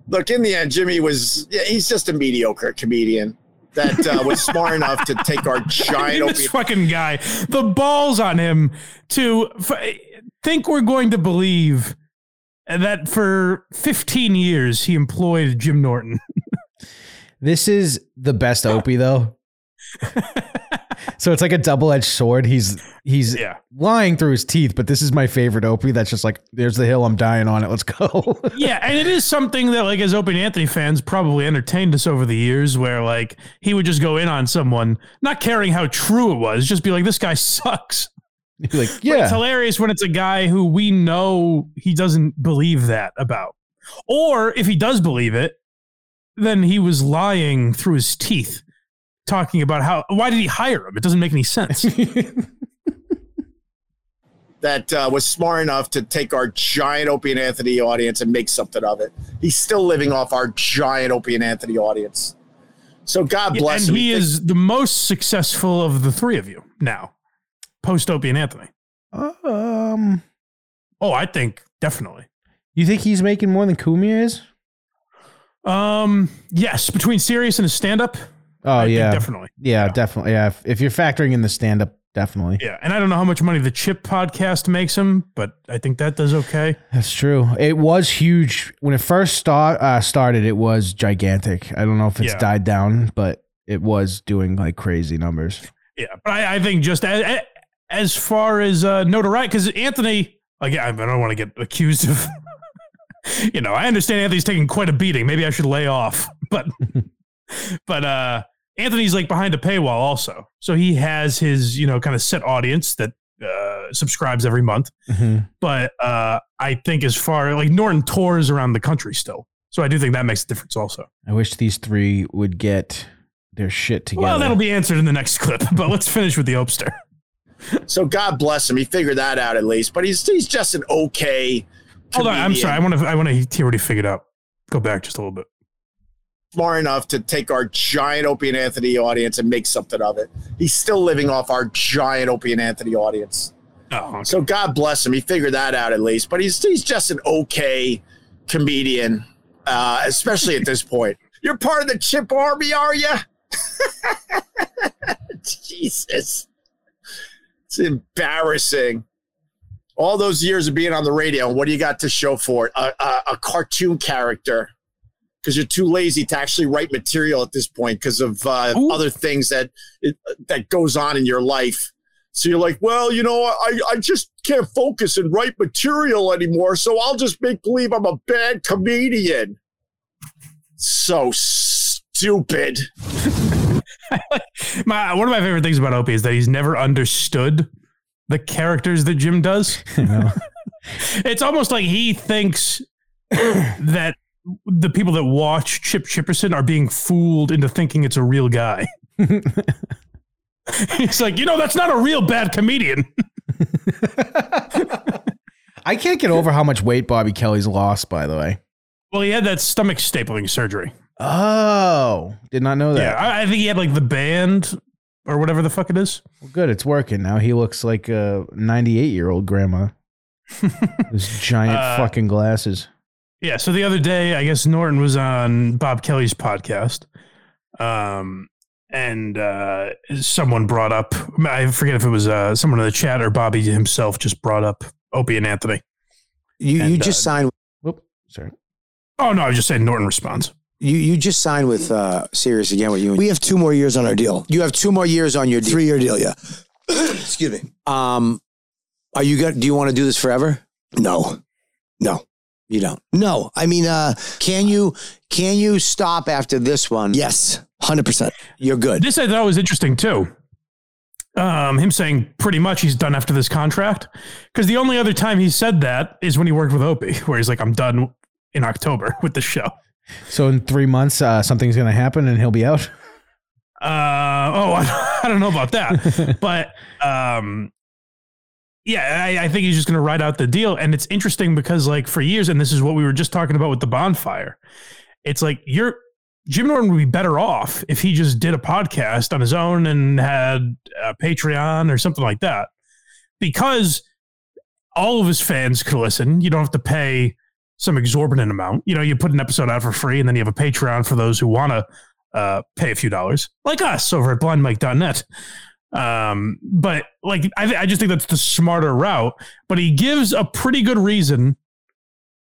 Look, in the end, Jimmy was, yeah, he's just a mediocre comedian that uh, was smart enough to take our giant this opiate. fucking guy, the balls on him to f- think we're going to believe that for 15 years he employed Jim Norton. This is the best Opie though. so it's like a double-edged sword. He's he's Yeah. lying through his teeth, but this is my favorite Opie. That's just like, there's the hill. I'm dying on it. Let's go. yeah, and it is something that like as Opie and Anthony fans probably entertained us over the years where like he would just go in on someone, not caring how true it was, just be like, this guy sucks. You'd like, But it's hilarious when it's a guy who we know he doesn't believe that about. Or if he does believe it, then he was lying through his teeth, talking about how why did he hire him? It doesn't make any sense. that uh, was smart enough to take our giant Opie and Anthony audience and make something of it. He's still living off our giant Opie and Anthony audience. So God bless and him. he is the most successful of the three of you now, post Opie and Anthony. um, Oh, I think definitely. you think he's making more than Cumia is? Um, yes, between Sirius and his stand up. Oh yeah, definitely. yeah, definitely. Yeah, if, if you're factoring in the stand-up definitely. Yeah, and I don't know how much money the Chip podcast makes him, but I think that does okay. That's true. It was huge when it first start, uh, started. It was gigantic. I don't know if it's Yeah. died down, but it was doing like crazy numbers. Yeah, but I, I think just as, as far as uh, notoriety, because Anthony, like, I don't want to get accused of, you know, I understand Anthony's taking quite a beating. Maybe I should lay off, but, but uh, Anthony's like behind a paywall also, so he has his, you know, kind of set audience that uh, subscribes every month. But uh, I think as far like Norton tours around the country still, so I do think that makes a difference also. I wish these three would get their shit together. Well, that'll be answered in the next clip, but let's finish with the Opster. So God bless him. He figured that out at least. But he's he's just an okay. Hold on, I'm sorry. I want to. I want to hear what he figured out. Go back just a little bit. smart enough to take our giant Opie and Anthony audience and make something of it. He's still living off our giant Opie and Anthony audience. Oh, okay. So God bless him. He figured that out at least. But he's he's just an okay comedian, uh, especially at this point. You're part of the Chip Army, are you? Jesus, it's embarrassing. All those years of being on the radio, what do you got to show for it? A, a, a cartoon character because you're too lazy to actually write material at this point because of uh, other things that it, that goes on in your life. So you're like, well, you know, I, I just can't focus and write material anymore. So I'll just make believe I'm a bad comedian. So stupid. my one of my favorite things about Opie is that he's never understood the characters that Jim does. Know? It's almost like he thinks that the people that watch Chip Chipperson are being fooled into thinking it's a real guy. He's like, you know, that's not a real bad comedian. I can't get over how much weight Bobby Kelly's lost. By the way. Well, he had that stomach stapling surgery. Oh, did not know that. Yeah, I, I think he had like the band or whatever the fuck it is. Well, good, it's working now. He looks like a 98 year old grandma. Those giant Uh, fucking glasses. Yeah. So the other day, I guess Norton was on Bob Kelly's podcast. Um, and uh, someone brought up, I forget if it was uh, someone in the chat or Bobby himself just brought up Opie and Anthony. You you just uh, signed Whoop, sorry. Oh, no, I was just saying Norton responds. You you just signed with uh Sirius again with you. We have two more years on our deal. You have two more years on your deal. three year deal, yeah. Excuse me. Um are you got do you want to do this forever? No. No. You don't. No. I mean uh can you can you stop after this one? Yes. 100%. You're good. This I thought was interesting too. Um, him saying pretty much he's done after this contract. Because the only other time he said that is when he worked with Opie, where he's like, I'm done in October with the show. So in three months, uh, something's gonna happen and he'll be out. Uh, oh, I don't know about that, but um, yeah, I, I think he's just going to ride out the deal. And it's interesting because, like, for years, and this is what we were just talking about with the bonfire. It's like you're Jim Norton would be better off if he just did a podcast on his own and had a Patreon or something like that, because all of his fans could listen. You don't have to pay some exorbitant amount. You know, you put an episode out for free, and then you have a Patreon for those who want to uh, pay a few dollars, like us over at blindmike.net. Um, but like, I, I just think that's the smarter route. But he gives a pretty good reason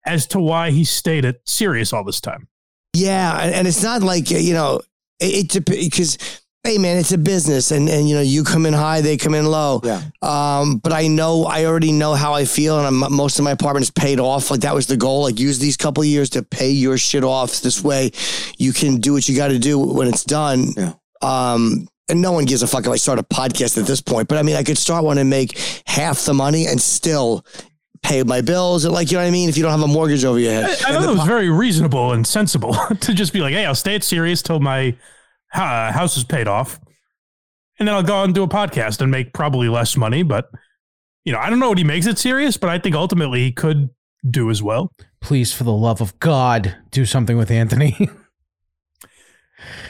as to why he stayed at Sirius all this time. Yeah, and it's not like you know it because hey man, it's a business, and and you know you come in high, they come in low. Yeah. Um, but I know I already know how I feel, and I'm, most of my apartment is paid off. Like that was the goal. Like use these couple of years to pay your shit off. This way, you can do what you got to do when it's done. Yeah. Um. And no one gives a fuck if I start a podcast at this point. But I mean, I could start one and make half the money and still pay my bills. Like, you know what I mean? If you don't have a mortgage over your head. I, I thought it was very reasonable and sensible to just be like, hey, I'll stay at Sirius till my house is paid off. And then I'll go out and do a podcast and make probably less money. But, you know, I don't know what he makes it serious, but I think ultimately he could do as well. Please, for the love of God, do something with Anthony.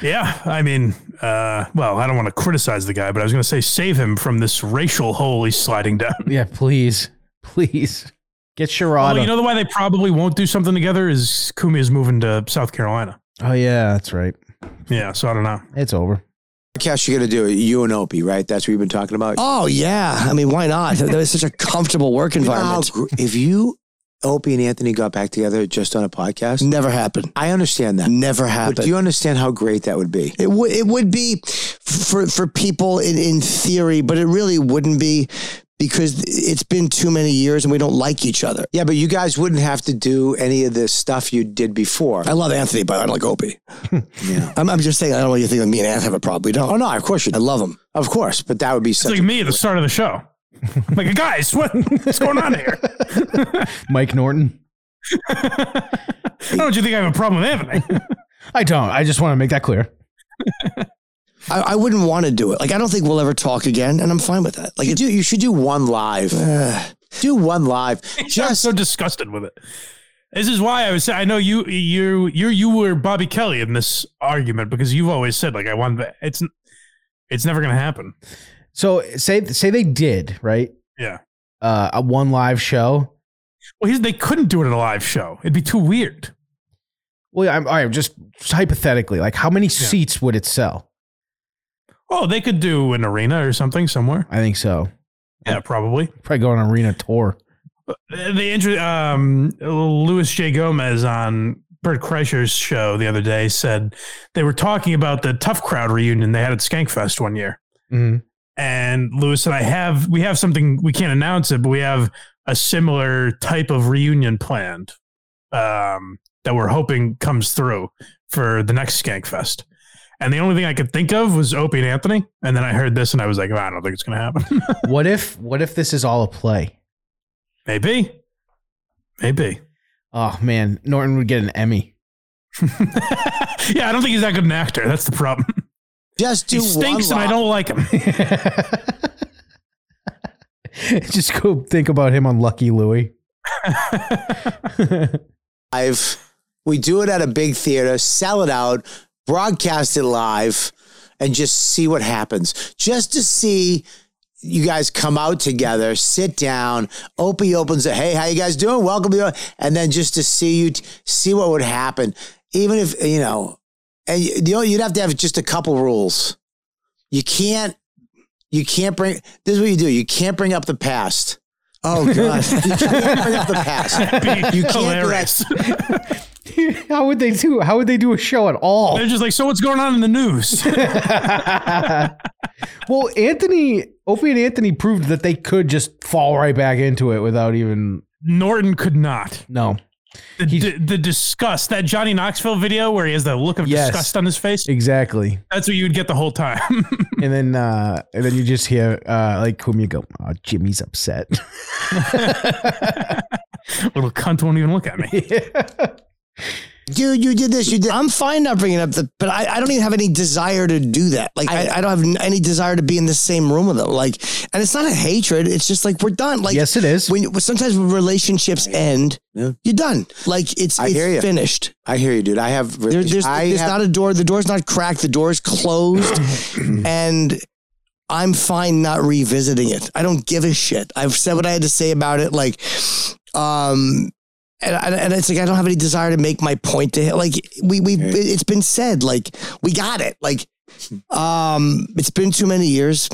Yeah. I mean, uh, well, I don't want to criticize the guy, but I was going to say save him from this racial hole he's sliding down. yeah, please, please get Sharada. Well, you know the why they probably won't do something together is Kumi is moving to South Carolina. oh yeah, that's right. Yeah. So I don't know. It's over. podcast you're gonna do? You and Opie, right? That's what you've been talking about. Oh yeah, I mean, why not? That was such a comfortable work You know how environment. if you, Opie and Anthony got back together just on a podcast, Never happened. I understand that. Never But happened. do you understand how great that would be? It would it would be for for people in, in theory, but it really wouldn't be because it's been too many years and we don't like each other. Yeah, but you guys wouldn't have to do any of the stuff you did before. I love Anthony, but I don't like Opie. Yeah. I'm, I'm just saying I don't know what you think of me and Anthony have a problem. We don't. Oh no, of course you I love him. Of course, but that would be It's such. like a- me at the start of the show. I'm like, guys, what, what's going on here? Mike Norton. Don't you think I have a problem with Anthony? I don't. I just want to make that clear. I, I wouldn't want to do it. Like I don't think we'll ever talk again, and I'm fine with that. Like you it, do. You should do one live. uh, Do one live. I'm Just so disgusted with it. This is why I was. I know you, you, you, you were Bobby Kelly in this argument because you've always said like I want. the- It's, it's never going to happen. So say say they did right. Yeah. Uh, a one live show. Well, here's, they couldn't do it in a live show. It'd be too weird. Well, I'm all right. Just hypothetically, like how many seats would it sell? Oh, they could do an arena or something somewhere. I think so. Yeah, probably. Probably go on an arena tour. The intro, um, Luis J. Gomez on Bert Kreischer's show the other day said they were talking about the Tough Crowd reunion they had at Skankfest one year. hmm And Luis said, I have, we have something, we can't announce it, but we have a similar type of reunion planned um, that we're hoping comes through for the next Skankfest. And the only thing I could think of was Opie and Anthony. And then I heard this and I was like, oh, I don't think it's going to happen. What if what if this is all a play? Maybe. Maybe. Oh man, Norton would get an Emmy. yeah, I don't think he's that good an actor. That's the problem. just do He stinks one and I don't like him. Just go think about him on Lucky Louie. live. We do it at a big theater, sell it out, broadcast it live, and just see what happens. Just to see you guys come out together, sit down. Opie opens it. Hey, how you guys doing? Welcome to and then just to see you, see what would happen. Even if you know, and you, know, you'd have to have just a couple rules. You can't, you can't bring. This is what you do. You can't bring up the past. oh god, You can't bring up the past. You can't do Hilarious. how would they do? How would they do a show at all? They're just like, so what's going on in the news? well, Anthony, Opie and Anthony proved that they could just fall right back into it without even Norton could not. no. The, He's- the, disgust, that Johnny Knoxville video where he has the look of Yes. disgust on his face, Exactly. that's what you would get the whole time. And then uh and then you just hear uh like Cumia go, oh, Jimmy's upset. Little cunt won't even look at me. Dude, you did this. You did. I'm fine not bringing up the, but I, I don't even have any desire to do that. Like I, I don't have any desire to be in the same room with them. Like, and it's not a hatred. It's just like we're done. Like yes, it is. when when sometimes when relationships end, Yeah. you're done. Like it's I it's hear ya. finished. I hear you, dude. I have. There, there's I there's have- not a door. The door's not cracked. The door's closed, and I'm fine not revisiting it. I don't give a shit. I've said what I had to say about it. Like, um, and, and and it's like I don't have any desire to make my point to him. Like we we it's been said. Like we got it. Like, um, it's been too many years,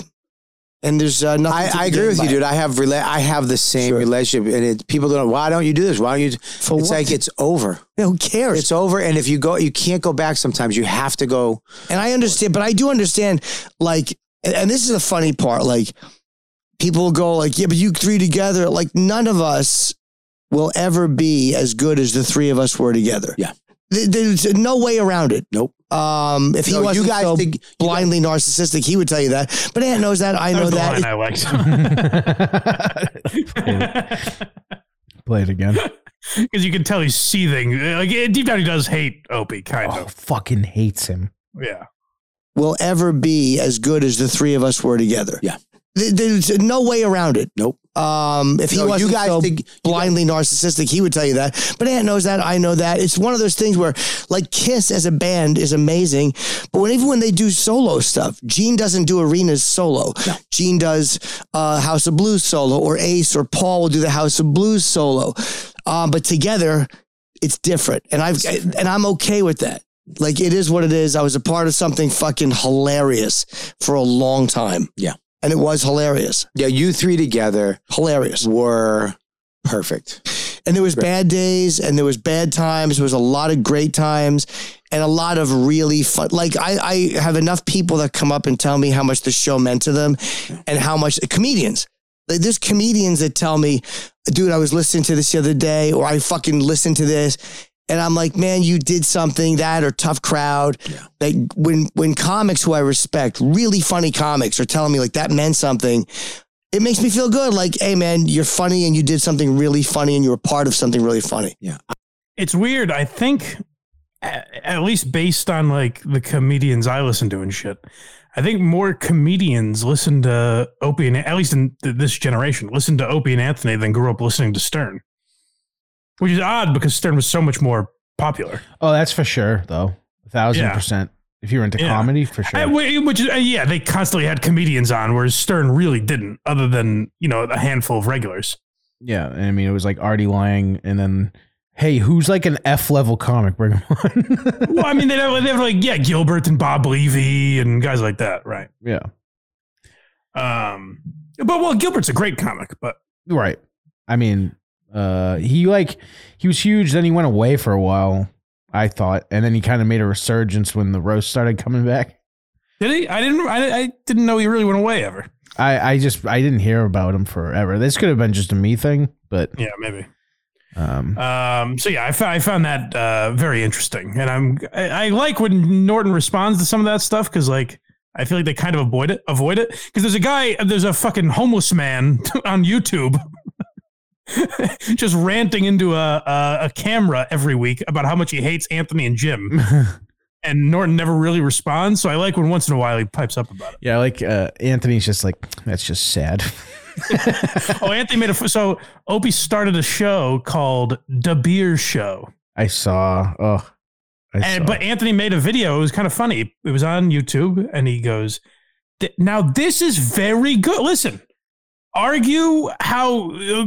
and there's uh, nothing. I, to I agree with you, it. dude. I have rela- I have the same Sure. relationship, and it, people don't. Why don't you do this? Why don't you? For it's what? like it's over. Who cares? It's over, and if you go, you can't go back. Sometimes you have to go. And I understand, but I do understand, like, and, and this is the funny part. Like, people go like, "Yeah, but you three together." Like, none of us will ever be as good as the three of us were together. Yeah. There's no way around it. Nope. Um, if he No, you wasn't guys so think- you blindly narcissistic, he would tell you that. But Ant knows that. I know was the that. line I liked. Play it again. Because you can tell he's seething. Like deep down, he does hate Opie, kind Oh, of. fucking hates him. Yeah. will ever be as good as the three of us were together. Yeah. Th- There's no way around it. Nope. Um, if he No, you wasn't guys so think- you blindly narcissistic, he would tell you that. But Ant knows that. I know that. It's one of those things where, like, Kiss as a band is amazing, but when even when they do solo stuff, Gene doesn't do arenas solo. Gene does uh, House of Blues solo, or Ace or Paul will do the House of Blues solo. Um, but together, it's different, and I've and I'm okay with that. Like it is what it is. I was a part of something fucking hilarious for a long time. Yeah. And it was hilarious. Yeah, you three together Hilarious. were perfect. And there was bad days and there was bad times. There was a lot of great times and a lot of really fun. Like I, I have enough people that come up and tell me how much the show meant to them and how much comedians. Like, There's comedians that tell me, dude, I was listening to this the other day or I fucking listened to this. And I'm like, man, you did something that or tough crowd. Like when when comics who I respect, really funny comics, are telling me like that meant something, it makes me feel good. Like, hey man, you're funny and you did something really funny and you were part of something really funny. Yeah, it's weird. I think, at least based on like the comedians I listen to and shit, I think more comedians listen to Opie and at least in th- this generation listen to Opie and Anthony than grew up listening to Stern, which is odd because Stern was so much more popular. Oh, that's for sure, though. A thousand Yeah. percent. If you're into Yeah. comedy, for sure. Wh- Which is uh, yeah, they constantly had comedians on, whereas Stern really didn't, other than you know a handful of regulars. yeah, I mean, it was like Artie Lange, and then, hey, who's like an F level comic? Bring him on. well, I mean, they have, they have like yeah, Gilbert and Bob Levy and guys like that, right? yeah, Um, but well, Gilbert's a great comic, but right. I mean, uh, he like he was huge. Then he went away for a while. I thought, and then he kind of made a resurgence when the roast started coming back. did he? I didn't. I, I didn't know he really went away ever. I, I just I didn't hear about him forever. This could have been just a me thing, but Yeah, maybe. um, Um, so yeah, I, fo- I found that uh, very interesting, and I'm I, I like when Norton responds to some of that stuff because like I feel like they kind of avoid it, avoid it because there's a guy, there's a fucking homeless man on YouTube. just ranting into a, a a camera every week about how much he hates Anthony and Jim, and Norton never really responds. So I like when once in a while he pipes up about it. yeah, like uh, Anthony's just like that's just sad. Oh, Anthony made a f- so Opie started a show called The Beer Show. I saw. Oh, I And, saw. but Anthony made a video. It was kind of funny. It was on YouTube, and he goes, "Now this is very good. Listen, argue how uh,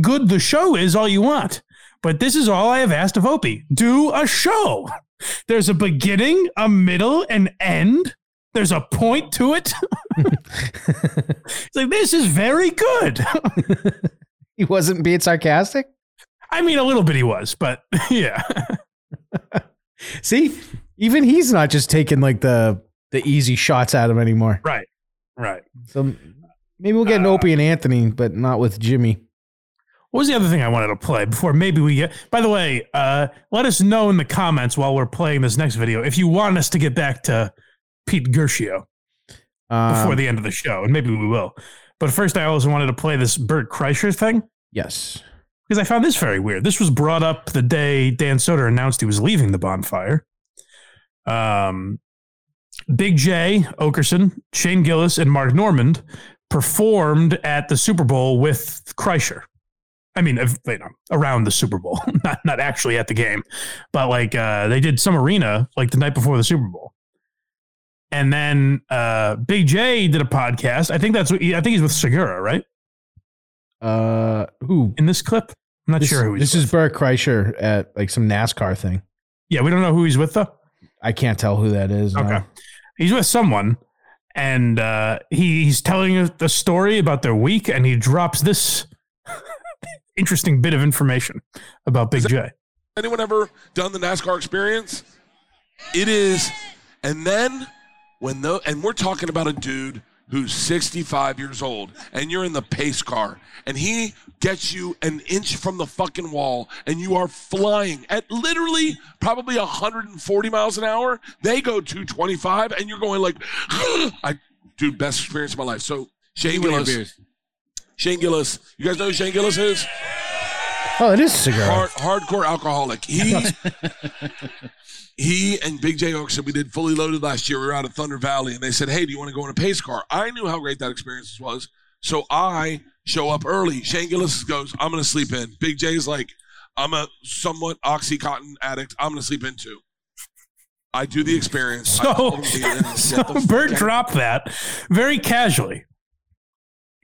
good the show is all you want, but this is all I have asked of Opie: do a show. There's a beginning, a middle, an end. There's a point to it. it's like this is very good. he wasn't being sarcastic. I mean, a little bit he was, but yeah." See, even he's not just taking like the the easy shots at him anymore. Right. Right. So maybe we'll get an Uh, Opie and Anthony, but not with Jimmy. What was the other thing I wanted to play before maybe we get? By the way, uh, let us know in the comments while we're playing this next video if you want us to get back to Pete Guercio before Um, the end of the show, and maybe we will. But first, I also wanted to play this Bert Kreischer thing yes. because I found this very weird. This was brought up the day Dan Soder announced he was leaving the bonfire. Um, Big Jay, Oakerson, Shane Gillis, and Mark Normand performed at the Super Bowl with Kreischer. I mean, you know, around the Super Bowl, not not actually at the game, but like uh, they did some arena like the night before the Super Bowl. And then uh, Big Jay did a podcast. I think that's what he, I think he's with Segura, right? Uh, who? In this clip, I'm not This, sure who he's this with. is Bert Kreischer at like some NASCAR thing. Yeah, we don't know who he's with though. I can't tell who that is. no. Okay. He's with someone and uh, he, he's telling us the story about their week and he drops this interesting bit of information about Big J. anyone ever done the NASCAR experience? It is, and then when the and we're talking about a dude who's 65 years old, and you're in the pace car, and he gets you an inch from the fucking wall, and you are flying at literally probably 140 miles an hour. They go 225, and you're going like, I, dude, best experience of my life. So Shane Gillis, Shane Gillis, you guys know who Shane Gillis is? Oh, it is Segura. hard, hardcore alcoholic. He he and Big Jay Oakerson we did fully loaded last year. We were out of Thunder Valley, and they said, "Hey, do you want to go in a pace car?" I knew how great that experience was, so I show up early. Shane Gillis goes, "I'm going to sleep in." Big Jay's like, "I'm a somewhat oxycontin addict. I'm going to sleep in too." I do the experience. So, told him to get in and so Bert dropped that very casually.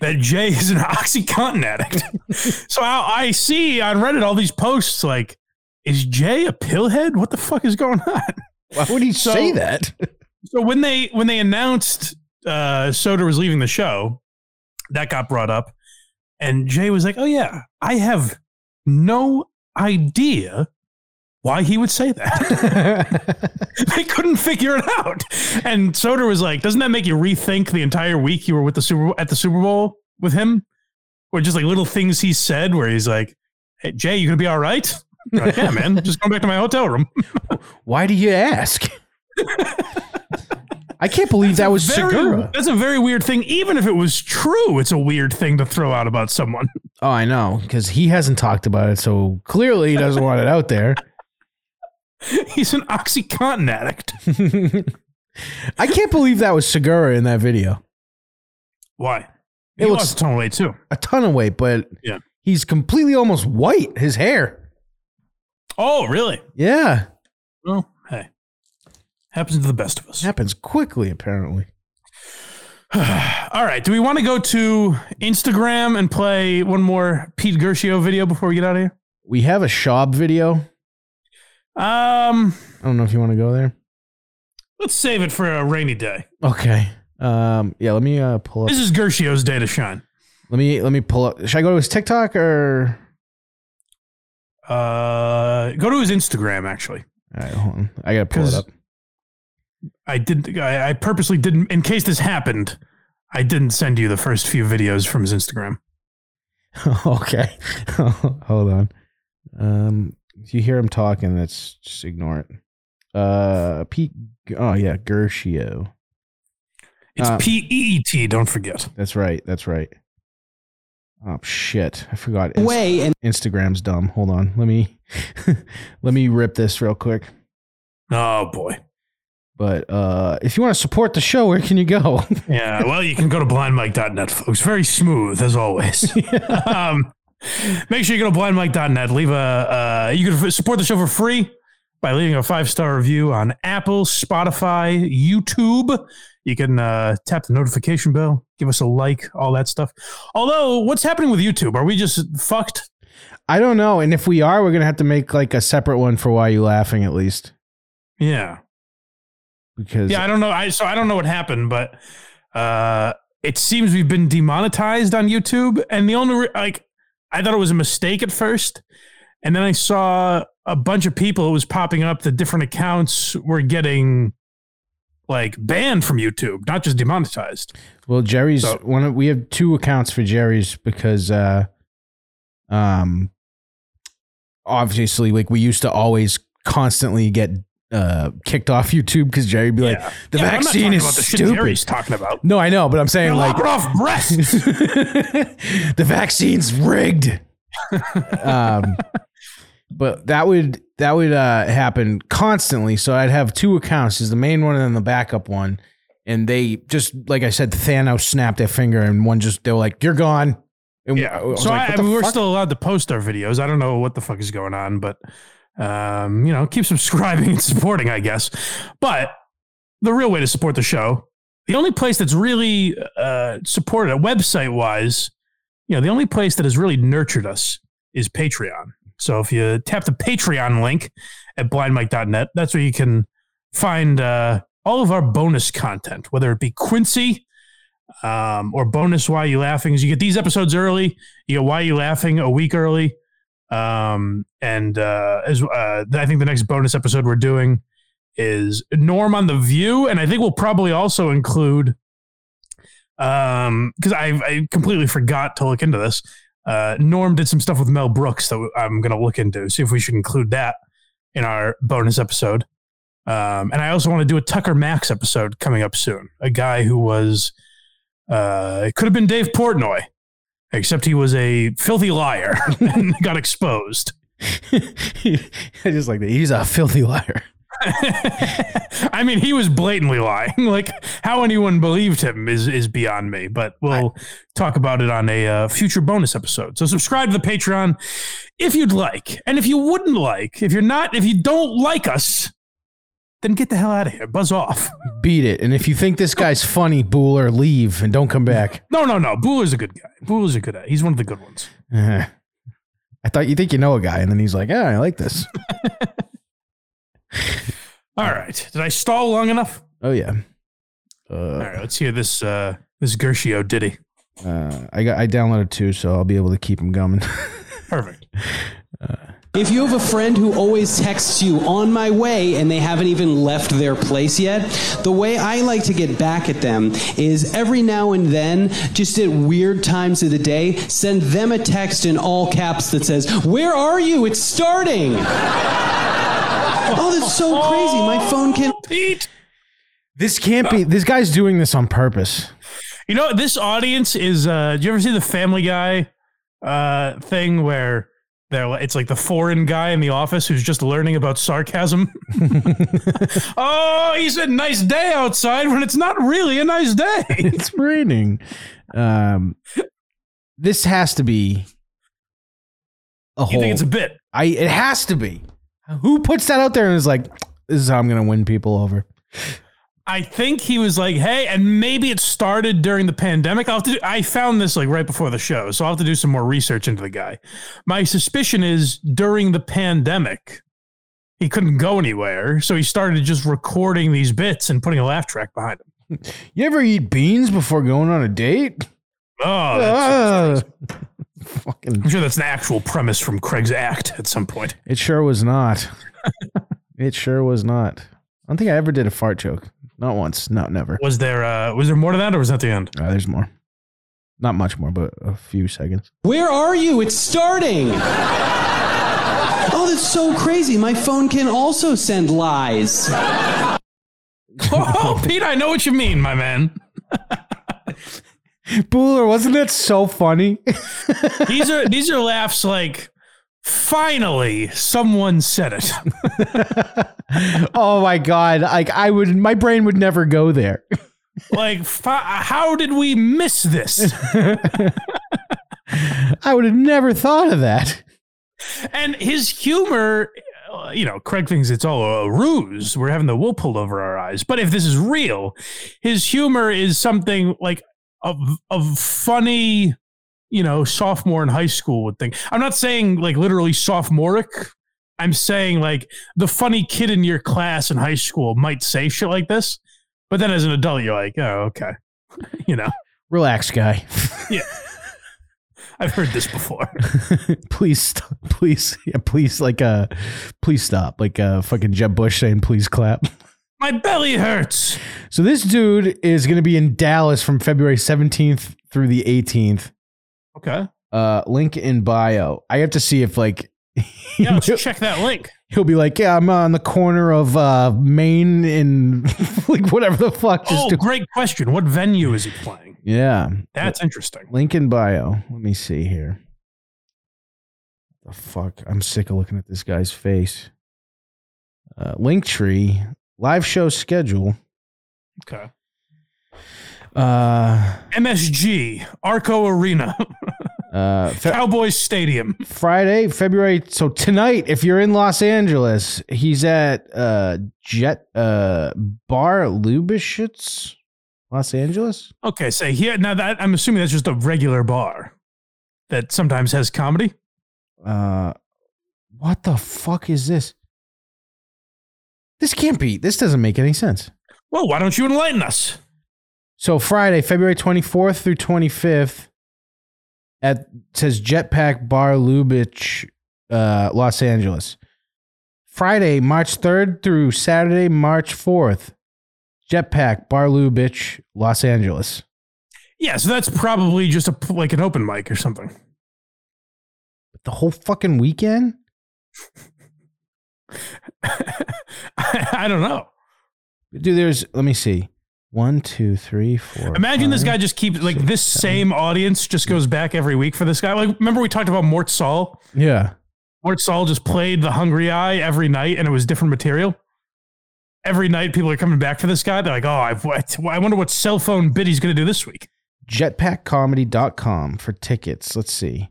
That Jay is an OxyContin addict. so I, I see on Reddit all these posts like, is Jay a pillhead? What the fuck is going on? Why would he So- say that? So when they when they announced uh, Soder was leaving the show, that got brought up, and Jay was like, "Oh yeah, I have no idea why he would say that." they couldn't figure it out, and Soder was like, "Doesn't that make you rethink the entire week you were with the Super at the Super Bowl with him, or just like little things he said where he's like, hey, Jay, you gonna be all right?" Like, yeah, man, just going back to my hotel room. Why do you ask? I can't believe that was very, Segura. That's a very weird thing. Even if it was true, it's a weird thing to throw out about someone. Oh, I know, because he hasn't talked about it, so clearly he doesn't want it out there. He's an OxyContin addict. I can't believe that was Segura in that video. Why? It He looks- lost a ton of weight too. A ton of weight, but Yeah. he's completely almost white. His hair. Oh, really? Yeah. Well, hey, happens to the best of us. Happens quickly, apparently. All right. Do we want to go to Instagram and play one more Peet Guercio video before we get out of here? We have a Schaub video. Um, I don't know if you want to go there. let's save it for a rainy day. Okay. Um. Yeah. Let me uh pull up. This is Guercio's day to shine. Let me let me pull up. Should I go to his TikTok or? Uh, go to his Instagram. Actually, All right, hold on. I gotta pull it up. I did. I, I purposely didn't. In case this happened, I didn't send you the first few videos from his Instagram. okay. hold on. Um. If you hear him talking, that's just ignore it. Uh. Peet. Oh yeah, Guercio. It's Uh, P E E T. Don't forget. That's right. That's right. Oh shit! I forgot. Inst- Way and Instagram's dumb. Hold on. Let me let me rip this real quick. Oh boy. But uh, if you want to support the show, where can you go? Yeah. Well, you can go to blindmike.net, folks. Very smooth as always. um, make sure you go to blindmike.net. Leave a. Uh, you can support the show for free by leaving a five star review on Apple, Spotify, YouTube. You can uh, tap the notification bell, give us a like, all that stuff. Although, what's happening with YouTube? Are we just fucked? I don't know. And if we are, we're gonna have to make like a separate one for why you laughing at least Yeah. because Yeah, I don't know. I so I don't know what happened, but uh, it seems we've been demonetized on YouTube, and the only re- like I thought it was a mistake at first, and then I saw a bunch of people. It was popping up that different accounts were getting like banned from YouTube, not just demonetized. well, Jerry's So- one. Of, we have two accounts for Jerry's because uh, um, obviously, like we used to always constantly get uh kicked off YouTube because Jerry'd be like, Yeah. the Yeah, but I'm not vaccine is the stupid. Talking about. No, I know, but I'm saying They're like off breasts. the vaccine's rigged. um, but that would that would uh, happen constantly. So I'd have two accounts: is the main one and then the backup one. And they just like I said, Thanos snapped their finger, and one just they were like, "You're gone." And Yeah. was So like, I, "What the we we're still allowed to post our videos. I don't know what the fuck is going on, but um, you know, keep subscribing and supporting, I guess. But the real way to support the show, the only place that's really uh, supported it website wise, you know, the only place that has really nurtured us is Patreon. So if you tap the Patreon link at blindmike.net, that's where you can find uh, all of our bonus content, whether it be Quincy um, or bonus Why You Laughing. You get these episodes early. You get Why You Laughing a week early. Um, and uh, as uh, I think the next bonus episode we're doing is Norm on the View, and I think we'll probably also include um because I I completely forgot to look into this. Uh, Norm did some stuff with Mel Brooks that I'm gonna look into, see if we should include that in our bonus episode. Um, and I also want to do a Tucker Max episode coming up soon. A guy who was uh, it could have been Dave Portnoy, except he was a filthy liar and got exposed. I just like that. He's a filthy liar. I mean, he was blatantly lying. Like how anyone believed him is is beyond me. But we'll talk about it on a uh, future bonus episode. So subscribe to the Patreon if you'd like, and if you wouldn't like, if you're not, if you don't like us, then get the hell out of here. Buzz off. Beat it. And if you think this guy's funny, Booler, leave and don't come back. No, no, no. Booler's a good guy. Booler's a good guy. He's one of the good ones. Uh, I thought you think you know a guy, and then he's like, "Yeah, I like this." All right. Did I stall long enough? Oh yeah. All Uh, right. Let's hear this. Uh, this Guercio ditty. uh, I got I downloaded two, so I'll be able to keep them going. Perfect. If you have a friend who always texts you on my way and they haven't even left their place yet, the way I like to get back at them is every now and then, just at weird times of the day, send them a text in all caps that says, Where are you? It's starting. oh, that's so crazy. My phone can. Peet. this can't be. This guy's doing this on purpose. You know, this audience is. Uh, did you ever see the Family Guy uh, thing where they're like- it's like the foreign guy in the office who's just learning about sarcasm? oh, he said "nice day outside" when it's not really a nice day. it's raining. Um, this has to be a You whole. think it's a bit? I it has to be. Who puts that out there and is like, this is how I'm gonna win people over? I think he was like, "Hey," and maybe it started during the pandemic. I'll have to do, I found this like right before the show, so I'll have to do some more research into the guy. My suspicion is during the pandemic, he couldn't go anywhere, so he started just recording these bits and putting a laugh track behind him. You ever eat beans before going on a date? Oh, that's, Ah. fucking. I'm sure that's an actual premise from Craig's act at some point. It sure was not. it sure was not. I don't think I ever did a fart joke. Not once. No, never. Was there uh, was there more to that, or was that the end? Uh, there's more. Not much more, but a few seconds. Where are you? It's starting. oh, that's so crazy. My phone can also send lies. oh, Peet, I know what you mean, my man. Booler, wasn't that so funny? These are these are laughs like finally someone said it. oh my god! Like I would, my brain would never go there. like fi- how did we miss this? I would have never thought of that. And his humor, you know, Craig thinks it's all a ruse. We're having the wool pulled over our eyes. But if this is real, his humor is something like of of funny, you know, sophomore in high school would think. I'm not saying like literally sophomoric. I'm saying like the funny kid in your class in high school might say shit like this. But then as an adult, you're like, oh, okay. you know, Relax, guy. yeah. I've heard this before. please, stop, please, yeah, please, like, uh, please stop. Like, uh, fucking Jeb Bush saying, "Please clap." My belly hurts. So this dude is going to be in Dallas from February 17th through the 18th. Okay. Uh, link in bio. I have to see if like Yeah, let's check that link. he'll be like, yeah, I'm on the corner of uh Maine and like whatever the fuck. Just Oh, do- great question. What venue is he playing? yeah, That's interesting. link in bio. Let me see here. The fuck, I'm sick of looking at this guy's face. Uh, Linktree live show schedule. Okay. Uh, MSG, Arco Arena, uh, Fe- Cowboys Stadium. Friday, February. So tonight, if you're in Los Angeles, he's at uh Jet uh Bar Lubitschitz, Los Angeles. Okay, say here now that I'm assuming that's just a regular bar that sometimes has comedy. Uh, what the fuck is this? This can't be. This doesn't make any sense. Well, why don't you enlighten us? So Friday, February 24th through 25th, at says Jetpack Bar Lubitsch, uh, Los Angeles. Friday, March 3rd through Saturday, March 4th, Jetpack Bar Lubitsch, Los Angeles. Yeah, so that's probably just a like an open mic or something. The whole fucking weekend? I, I don't know. Dude, there's, let me see. One, two, three, four. Imagine this guy just keeps like this same audience just goes back every week for this guy. Like, remember we talked about Mort Sahl? Yeah. Mort Sahl just played the hungry i every night, and it was different material. Every night, people are coming back for this guy. They're like, "Oh, I've, what, I wonder what cell phone bit he's going to do this week." jetpackcomedy.com for tickets. Let's see.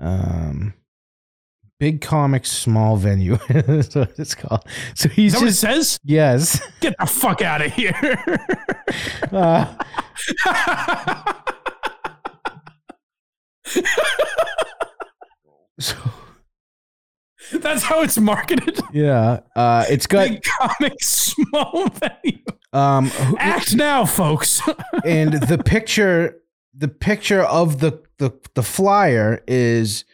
Um Big comics, small venue. That's what it's called. So he's that what it just says? yes. Get the fuck out of here! Uh, so That's how it's marketed. Yeah. Uh, it's got Big comic, small venue. um, who- Act now, folks. and the picture, the picture of the the the flyer is,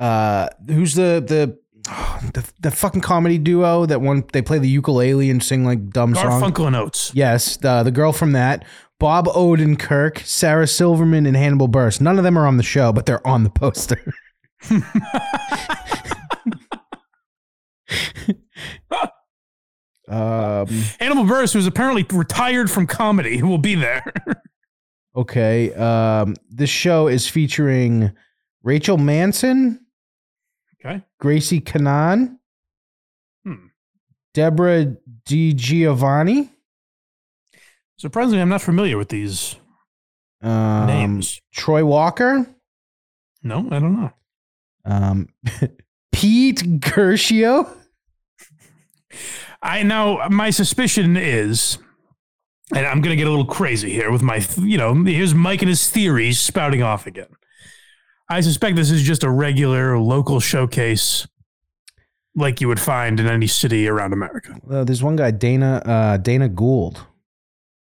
uh, who's the the. The, the fucking comedy duo that one they play the ukulele and sing like dumb songs. Garfunkel and Oates. Yes, the the girl from that, Bob Odenkirk, Sarah Silverman, and Hannibal Buress. None of them are on the show, but they're on the poster. um. Hannibal Buress, who's apparently retired from comedy, will be there. Okay. Um. This show is featuring Rachel Manson, okay. Gracie Kanan, Hmm. Deborah Di Giovanni, Surprisingly, I'm not familiar with these um, names. Troy Walker, No, I don't know. um, Peet Guercio. I now my suspicion is, and I'm going to get a little crazy here with my, you know, here's Mike and his theories spouting off again. I suspect this is just a regular local showcase, like you would find in any city around America. Uh, there's one guy, Dana uh, Dana Gould.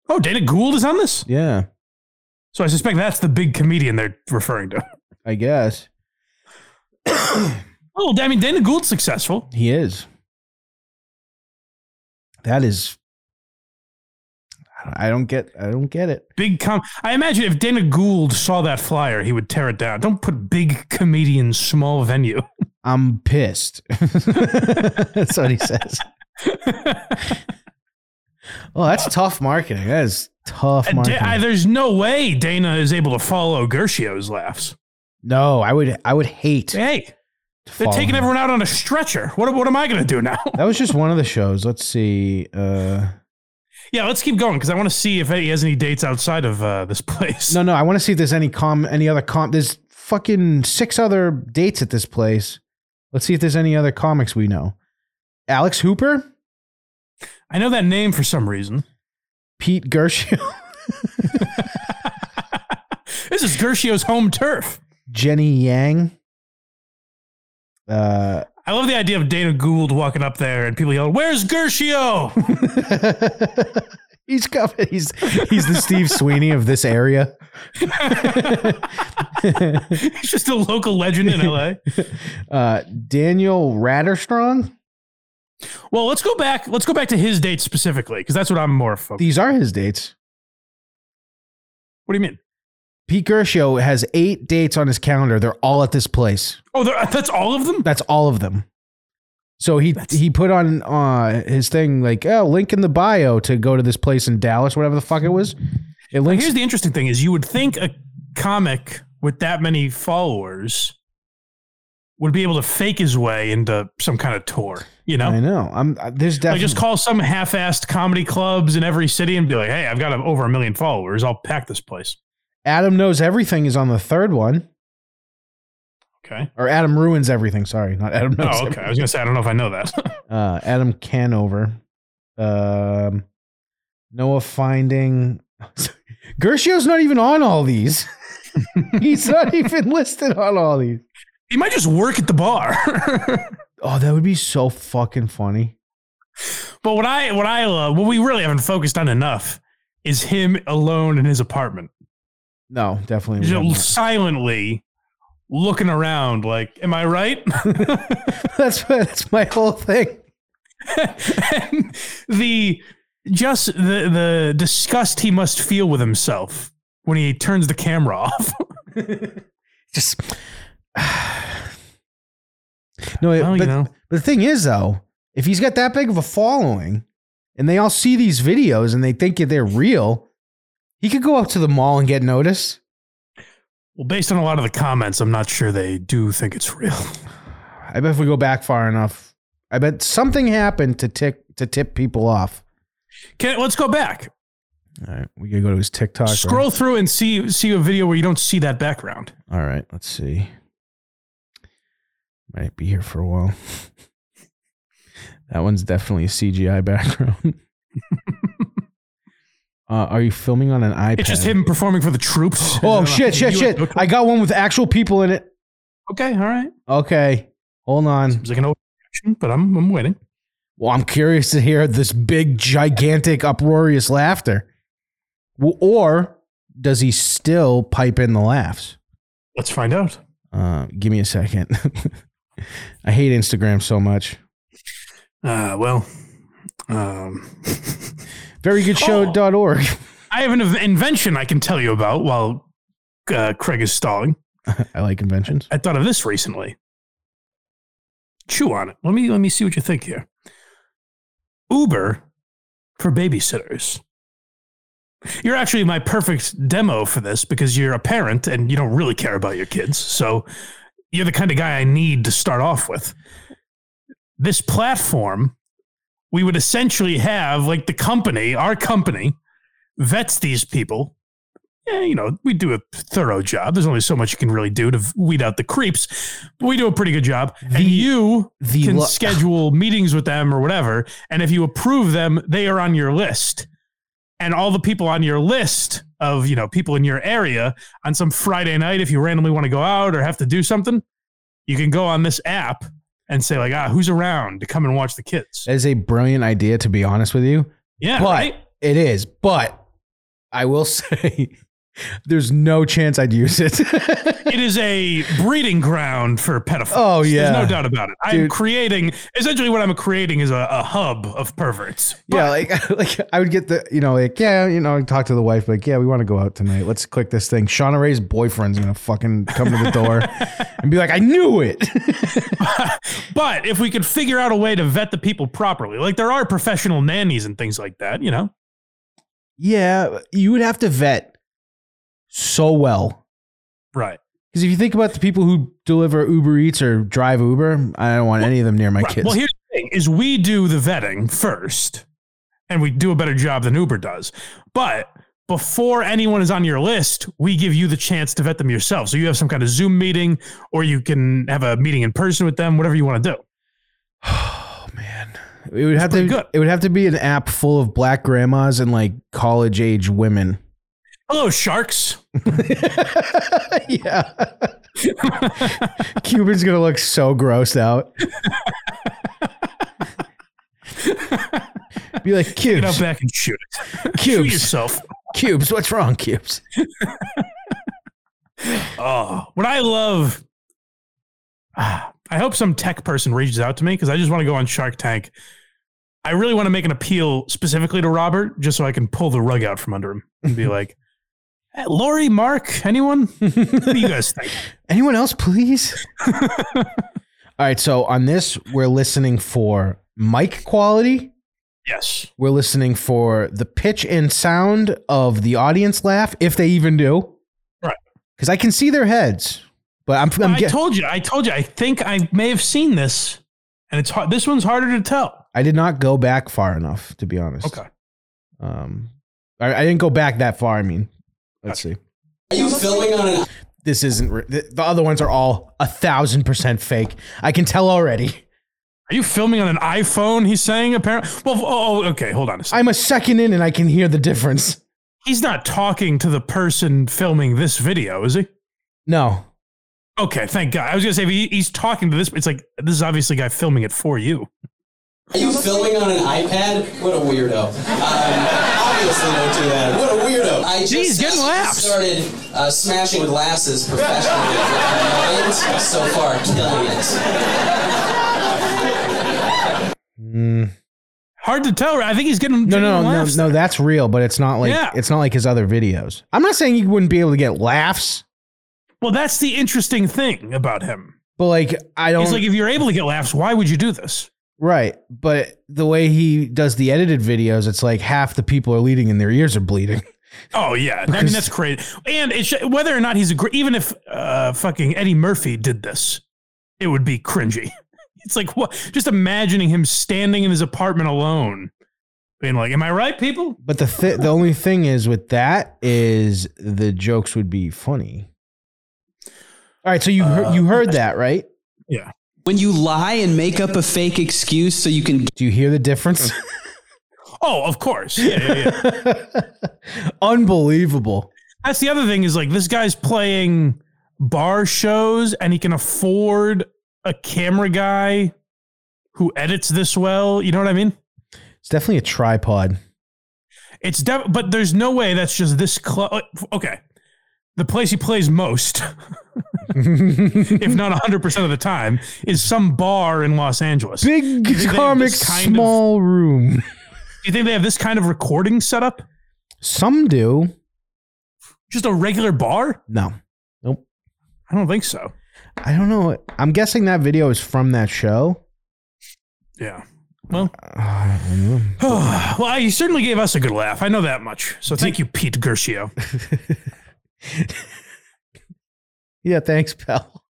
Oh, Dana Gould is on this, Yeah, so I suspect that's the big comedian they're referring to. I guess Oh, I mean, Dana Gould's successful. he is. That is. I don't get. I don't get it. Big com. I imagine if Dana Gould saw that flyer, he would tear it down. Don't put big comedian, small venue. I'm pissed. that's what he says. Oh, that's tough marketing. That is tough And Da- I- there's no way Dana is able to follow Guercio's laughs. no, I would. I would hate. Hey, they're taking him. everyone out on a stretcher. What, what am I going to do now? That was just one of the shows. Let's see. Uh, yeah, let's keep going because I want to see if he has any dates outside of uh, this place. no, no. I want to see if there's any com. Any other com. There's fucking six other dates at this place. Let's see if there's any other comics we know. Alex Hooper, I know that name for some reason. Peet Guercio, This is Guercio's home turf. Jenny Yang. Uh, I love the idea of Dana Gould walking up there and people yelling, "Where's Guercio?" he's coming. He's he's the Steve Sweeney of this area. He's just a local legend in LA. Uh, Daniel Ratterstrong. Well, let's go back. Let's go back to his dates specifically because that's what I'm more focused. These are his dates. What do you mean? Peet Guercio has eight dates on his calendar. They're all at this place. Oh, that's all of them. That's all of them. So he he put on uh, his thing like, oh, link in the bio to go to this place in Dallas, whatever the fuck it was. It Now, links. here's the interesting thing: is you would think a comic with that many followers would be able to fake his way into some kind of tour. You know, I know. I'm. There's like definitely. just call some half-assed comedy clubs in every city and be like, "Hey, I've got over a million followers. I'll pack this place." Adam knows everything is on the third one, Okay. or Adam ruins everything. Sorry, not Adam knows. Oh, okay. I was gonna say I don't know if I know that. Uh, Adam Conover. Um, Noah Finding. Guercio's not even on all these. He's not even listed on all these. he might just work at the bar. Oh, that would be so fucking funny. but what I what I love, what we really haven't focused on enough, is him alone in his apartment. No, definitely. just silently looking around like am i right that's that's my whole thing. and the just the the disgust he must feel with himself when he turns the camera off Just no, it- Well, you but, know. but the thing is though, if he's got that big of a following, and they all see these videos and they think they're real, he could go up to the mall and get noticed. well based on a lot of the comments i'm not sure they do think it's real I bet if we go back far enough, I bet something happened to tick to tip people off. Can, let's go back All right, we gotta go to his TikTok. right? scroll through and see see a video where you don't see that background All right, let's see. Might be here for a while. that one's definitely a CGI background. uh, are you filming on an iPad? it's just him performing for the troops Oh shit, shit, shit! I got one with actual people in it. okay all right Okay, Hold on. Seems like an overreaction, but I'm I'm waiting. Well, I'm curious to hear this big, gigantic, uproarious laughter. W- Or does he still pipe in the laughs? Let's find out. Uh, give me a second. I hate Instagram so much. Uh, well, um, Verygoodshow.org. I have an invention I can tell you about while uh, Craig is stalling. I like conventions. I thought of this recently. Chew on it. Let me let me see what you think here. Uber for babysitters. You're actually my perfect demo for this because you're a parent and you don't really care about your kids. So you're the kind of guy I need to start off with. This platform, we would essentially have like the company, our company, vets these people yeah, you know, we do a thorough job. There's only so much you can really do to weed out the creeps, but we do a pretty good job. and you the can lo- schedule meetings with them or whatever. And if you approve them, they are on your list. And all the people on your list of, you know, people in your area on some Friday night, if you randomly want to go out or have to do something, you can go on this app and say, like, ah, who's around to come and watch the kids? That is a brilliant idea, to be honest with you. Yeah, but right? it is. But I will say, there's no chance I'd use it. it is a breeding ground for pedophiles. Oh, yeah. There's no doubt about it. I'm creating essentially what I'm creating is a, a hub of perverts. yeah, like like I would get the you know like yeah you know talk to the wife like yeah we want to go out tonight. Let's click this thing. Shauna Ray's boyfriend's gonna fucking come to the door and be like I knew it. But if we could figure out a way to vet the people properly, like there are professional nannies and things like that, you know? yeah, you would have to vet so well. Right. Because if you think about the people who deliver Uber Eats or drive Uber, I don't want any of them near my Right. kids. Well, here's the thing: is we do the vetting first, and we do a better job than Uber does. But before anyone is on your list, we give you the chance to vet them yourself. So you have some kind of Zoom meeting, or you can have a meeting in person with them, whatever you want to do. oh man, it would have to good. it would have to be an app full of black grandmas and like college age women. Hello, sharks. yeah. Cuban's gonna look so grossed out. Be like Cubes. Get out back and shoot it. shoot cubes, yourself. cubes. What's wrong, cubes? Oh, what I love. I hope some tech person reaches out to me because I just want to go on Shark Tank. I really want to make an appeal specifically to Robert just so I can pull the rug out from under him and be like, Lori, Mark, anyone? What do you guys think? Anyone else, please? All right. So on this, we're listening for mic quality. Yes. We're listening for the pitch and sound of the audience laugh, if they even do. Right. Because I can see their heads, but I'm, I'm I get- told you. I told you. I think I may have seen this, and it's hard. This one's harder to tell. I did not go back far enough, to be honest. Okay. Um, I, I didn't go back that far. I mean, let's see. Are you filming on an This isn't. Re- the, the other ones are all a thousand percent fake. I can tell already. Are you filming on an iPhone? He's saying apparently. Well, oh, oh, okay. Hold on a second. I'm a second in, and I can hear the difference. He's not talking to the person filming this video, is he? No, Okay, thank God. I was gonna say if he, he's talking to this. It's like this is obviously a guy filming it for you. Are you filming on an iPad? What a weirdo. Um, obviously don't do that. What a weirdo. I just He's getting laughs. started uh, smashing glasses professionally with so far, killing it. Mm, Hard to tell. I think he's getting no, no, no, no, laughs no. there. That's real, but it's not like Yeah. it's not like his other videos. I'm not saying you wouldn't be able to get laughs, Well, that's the interesting thing about him. but like I don't. It's like if you're able to get laughs, why would you do this? Right, but the way he does the edited videos, it's like half the people are leading and their ears are bleeding. Oh yeah, I mean that's crazy. And it sh- whether or not he's a gr- even if uh, fucking Eddie Murphy did this, it would be cringy. It's like what? Just imagining him standing in his apartment alone, being like, "Am I right, people?" But the th- the only thing is with that is the jokes would be funny. All right, so you heard, you heard that right? Yeah. When you lie and make up a fake excuse so you can Do you hear the difference? Oh, of course. Yeah, yeah, yeah. Unbelievable. That's the other thing is like this guy's playing bar shows and he can afford a camera guy who edits this well. You know what I mean? It's definitely a tripod. It's def- but there's no way that's just this close. Uh, okay, the place he plays most, if not 100 percent of the time, is some bar in Los Angeles. Big think they have comic, kind of- small room. Do you think they have this kind of recording setup? Some do. Just a regular bar? No. Nope. I don't think so. I don't know. I'm guessing that video is from that show. Yeah. Well, I don't know. well, you certainly gave us a good laugh. I know that much. So thank you, Peet Guercio. yeah, thanks, pal.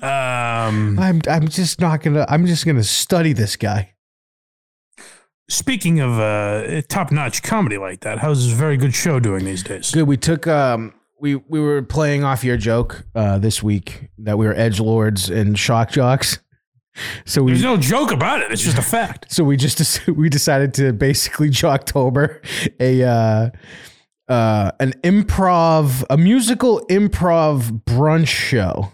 Um, I'm I'm just not gonna. I'm just gonna study this guy. speaking of uh, top-notch comedy like that, how's this very good show doing these days? Good. We took um we we were playing off your joke uh this week that we were edge lords and shock jocks. So we There's no joke about it. It's just a fact. so we just we decided to basically Jocktober a uh uh an improv a musical improv brunch show.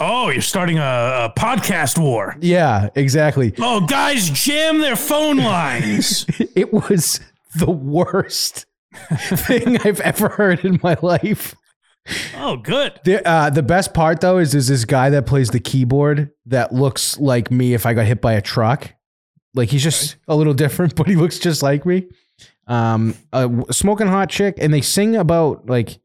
Oh, you're starting a, a podcast war. Yeah, exactly. Oh, guys, jam their phone lines. It was the worst thing I've ever heard in my life. Oh, good. The, uh, the best part though is is this guy that plays the keyboard that looks like me if I got hit by a truck. Like he's just a little different, but he looks just like me. Um, a smoking hot chick, and they sing about like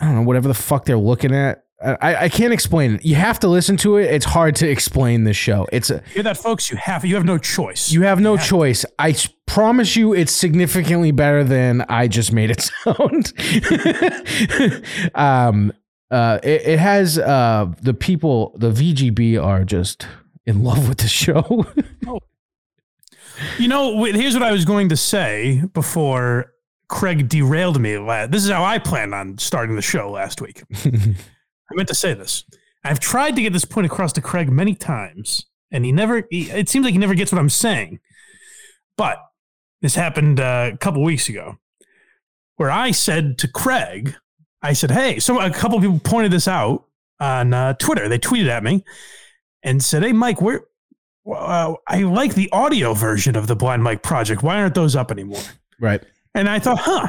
I don't know whatever the fuck they're looking at. I, I can't explain it. You have to listen to it. It's hard to explain this show. It's a, You Hear that, folks? You have you have no choice. you have no choice. I promise you, it's significantly better than I just made it sound. um, uh, it, it has uh, the people, the VGB are just in love with the show. You know, here's what I was going to say before Craig derailed me. This is how I planned on starting the show last week. I meant to say this. I've tried to get this point across to Craig many times, and he never, he, it seems like he never gets what I'm saying. But this happened uh, a couple weeks ago where I said to Craig, I said, hey, so a couple people pointed this out on uh, Twitter. They tweeted at me and said, hey, Mike, where, uh, I like the audio version of the Blind Mike Project. Why aren't those up anymore? right. And I thought, huh,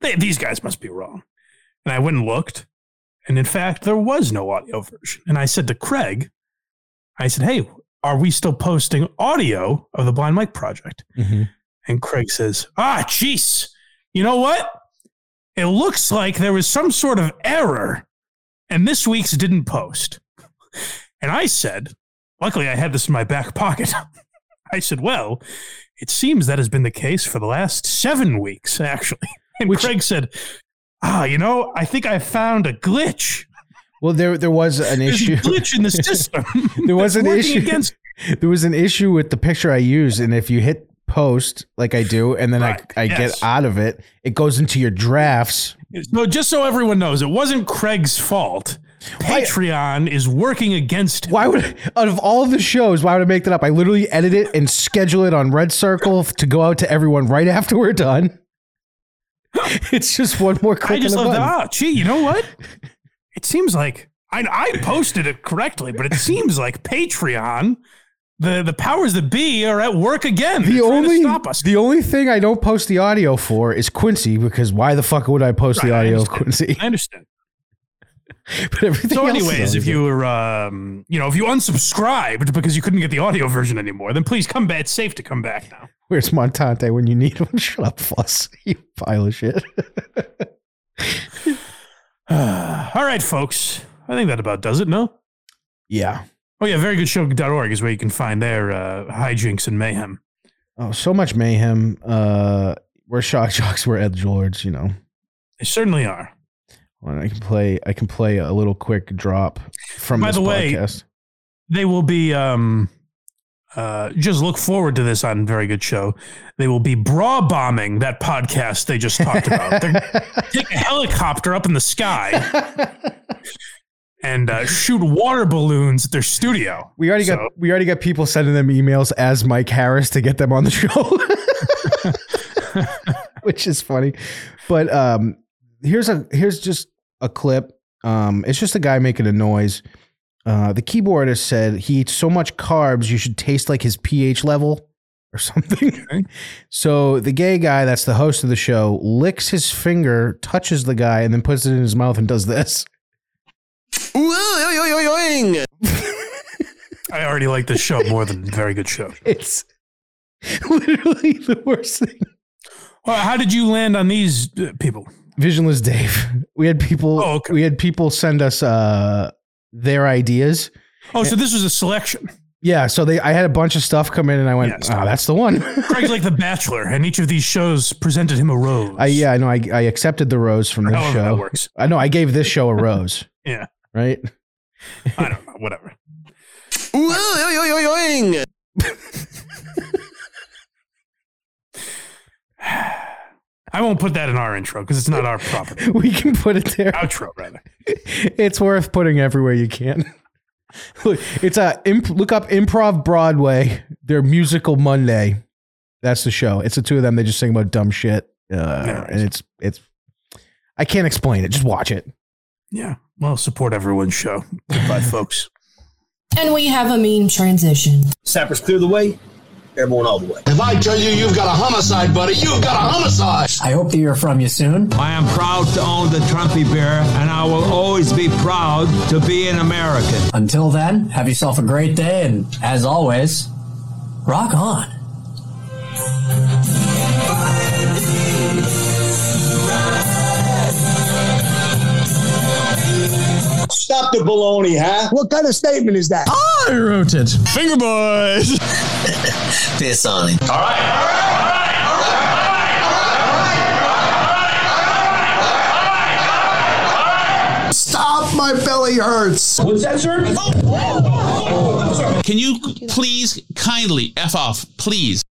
they, these guys must be wrong. And I went and looked. And in fact, there was no audio version. And I said to Craig, I said, hey, are we still posting audio of the Blind Mike Project? Mhm. And Craig says, ah, jeez, you know what? It looks like there was some sort of error and this week's didn't post. And I said, luckily I had this in my back pocket. I said, well, it seems that has been the case for the last seven weeks, actually. And Which, Craig said, ah, you know, I think I found a glitch. Well, there there was an There's issue. a glitch in the system. There was an issue. Against, There was an issue with the picture I use, and if you hit post like I do, and then Right, I I yes. get out of it, it goes into your drafts. no, just so everyone knows, it wasn't Craig's fault. Patreon is working against him. Why would out of all the shows, why would I make that up? I literally edit it and schedule it on Red Circle to go out to everyone right after we're done. It's just one more click I just love that. Oh, gee, you know what? It seems like I, I posted it correctly, but it seems like Patreon, the, the powers that be, are at work again. The only stop us. the only thing I don't post the audio for is Quincy because why the fuck would I post the Right, I audio of. Quincy? I understand. But everything So, anyways, if you were, um, you know, if you unsubscribed because you couldn't get the audio version anymore, then please come back. It's safe to come back now. where's Montante when you need him? Shut up, Fuss. You pile of shit. All right, folks. I think that about does it. No. yeah. Oh yeah, verygoodShow.org is where you can find their uh, hijinks and mayhem. Oh, so much mayhem. Uh, we're shock jocks. We're edge lords. You know. They certainly are. Well, I can play. I can play a little quick drop from By the way, podcast. they will be um uh just look forward to this on very good show they will be bra bombing that podcast they just talked about they're take a helicopter up in the sky and uh, shoot water balloons at their studio we already So- got. We already got people sending them emails as Mike Harris to get them on the show, which is funny. But um, here's a here's just a clip Um, it's just a guy making a noise. Uh, the keyboardist said he eats so much carbs you should taste like his pH level or something. so the gay guy that's the host of the show licks his finger, touches the guy, and then puts it in his mouth and does this. I already like this show more than very good show. It's literally the worst thing. Well, how did you land on these uh, people? Visionless Dave. We had people. Oh, okay. We had people send us uh, their ideas. Oh, so this was a selection. Yeah, so they. I had a bunch of stuff come in, and I went, Yes. "Oh, that's the one." Craig's like the Bachelor, and each of these shows presented him a rose. I yeah, I know. I, I accepted the rose from this show. that works. I know. I gave this show a rose. Yeah, right. I don't know. Whatever. I won't put that in our intro because it's not our property. We can put it there. Outro, rather. It's worth putting everywhere you can. Look, it's a imp, look up Improv Broadway. Their musical Monday. That's the show. It's the two of them. They just sing about dumb shit, uh, and it's it's. I can't explain it. Just watch it. Yeah. Well, support everyone's show. Goodbye, folks. And we have a mean transition. Sappers clear the way. Everyone all the way. If I tell you you've got a homicide, buddy, you've got a homicide. I hope to hear from you soon. I am proud to own the Trumpy Bear, and I will always be proud to be an American. Until then, have yourself a great day, and as always, rock on. Stop the baloney, huh? What kind of statement is that? I wrote it. Finger boys. Piss on him. All right. Alright, alright, alright, alright, alright, alright, alright, alright, alright, alright, alright. Stop, my belly hurts. What's that, sir? Can you please kindly F off, please?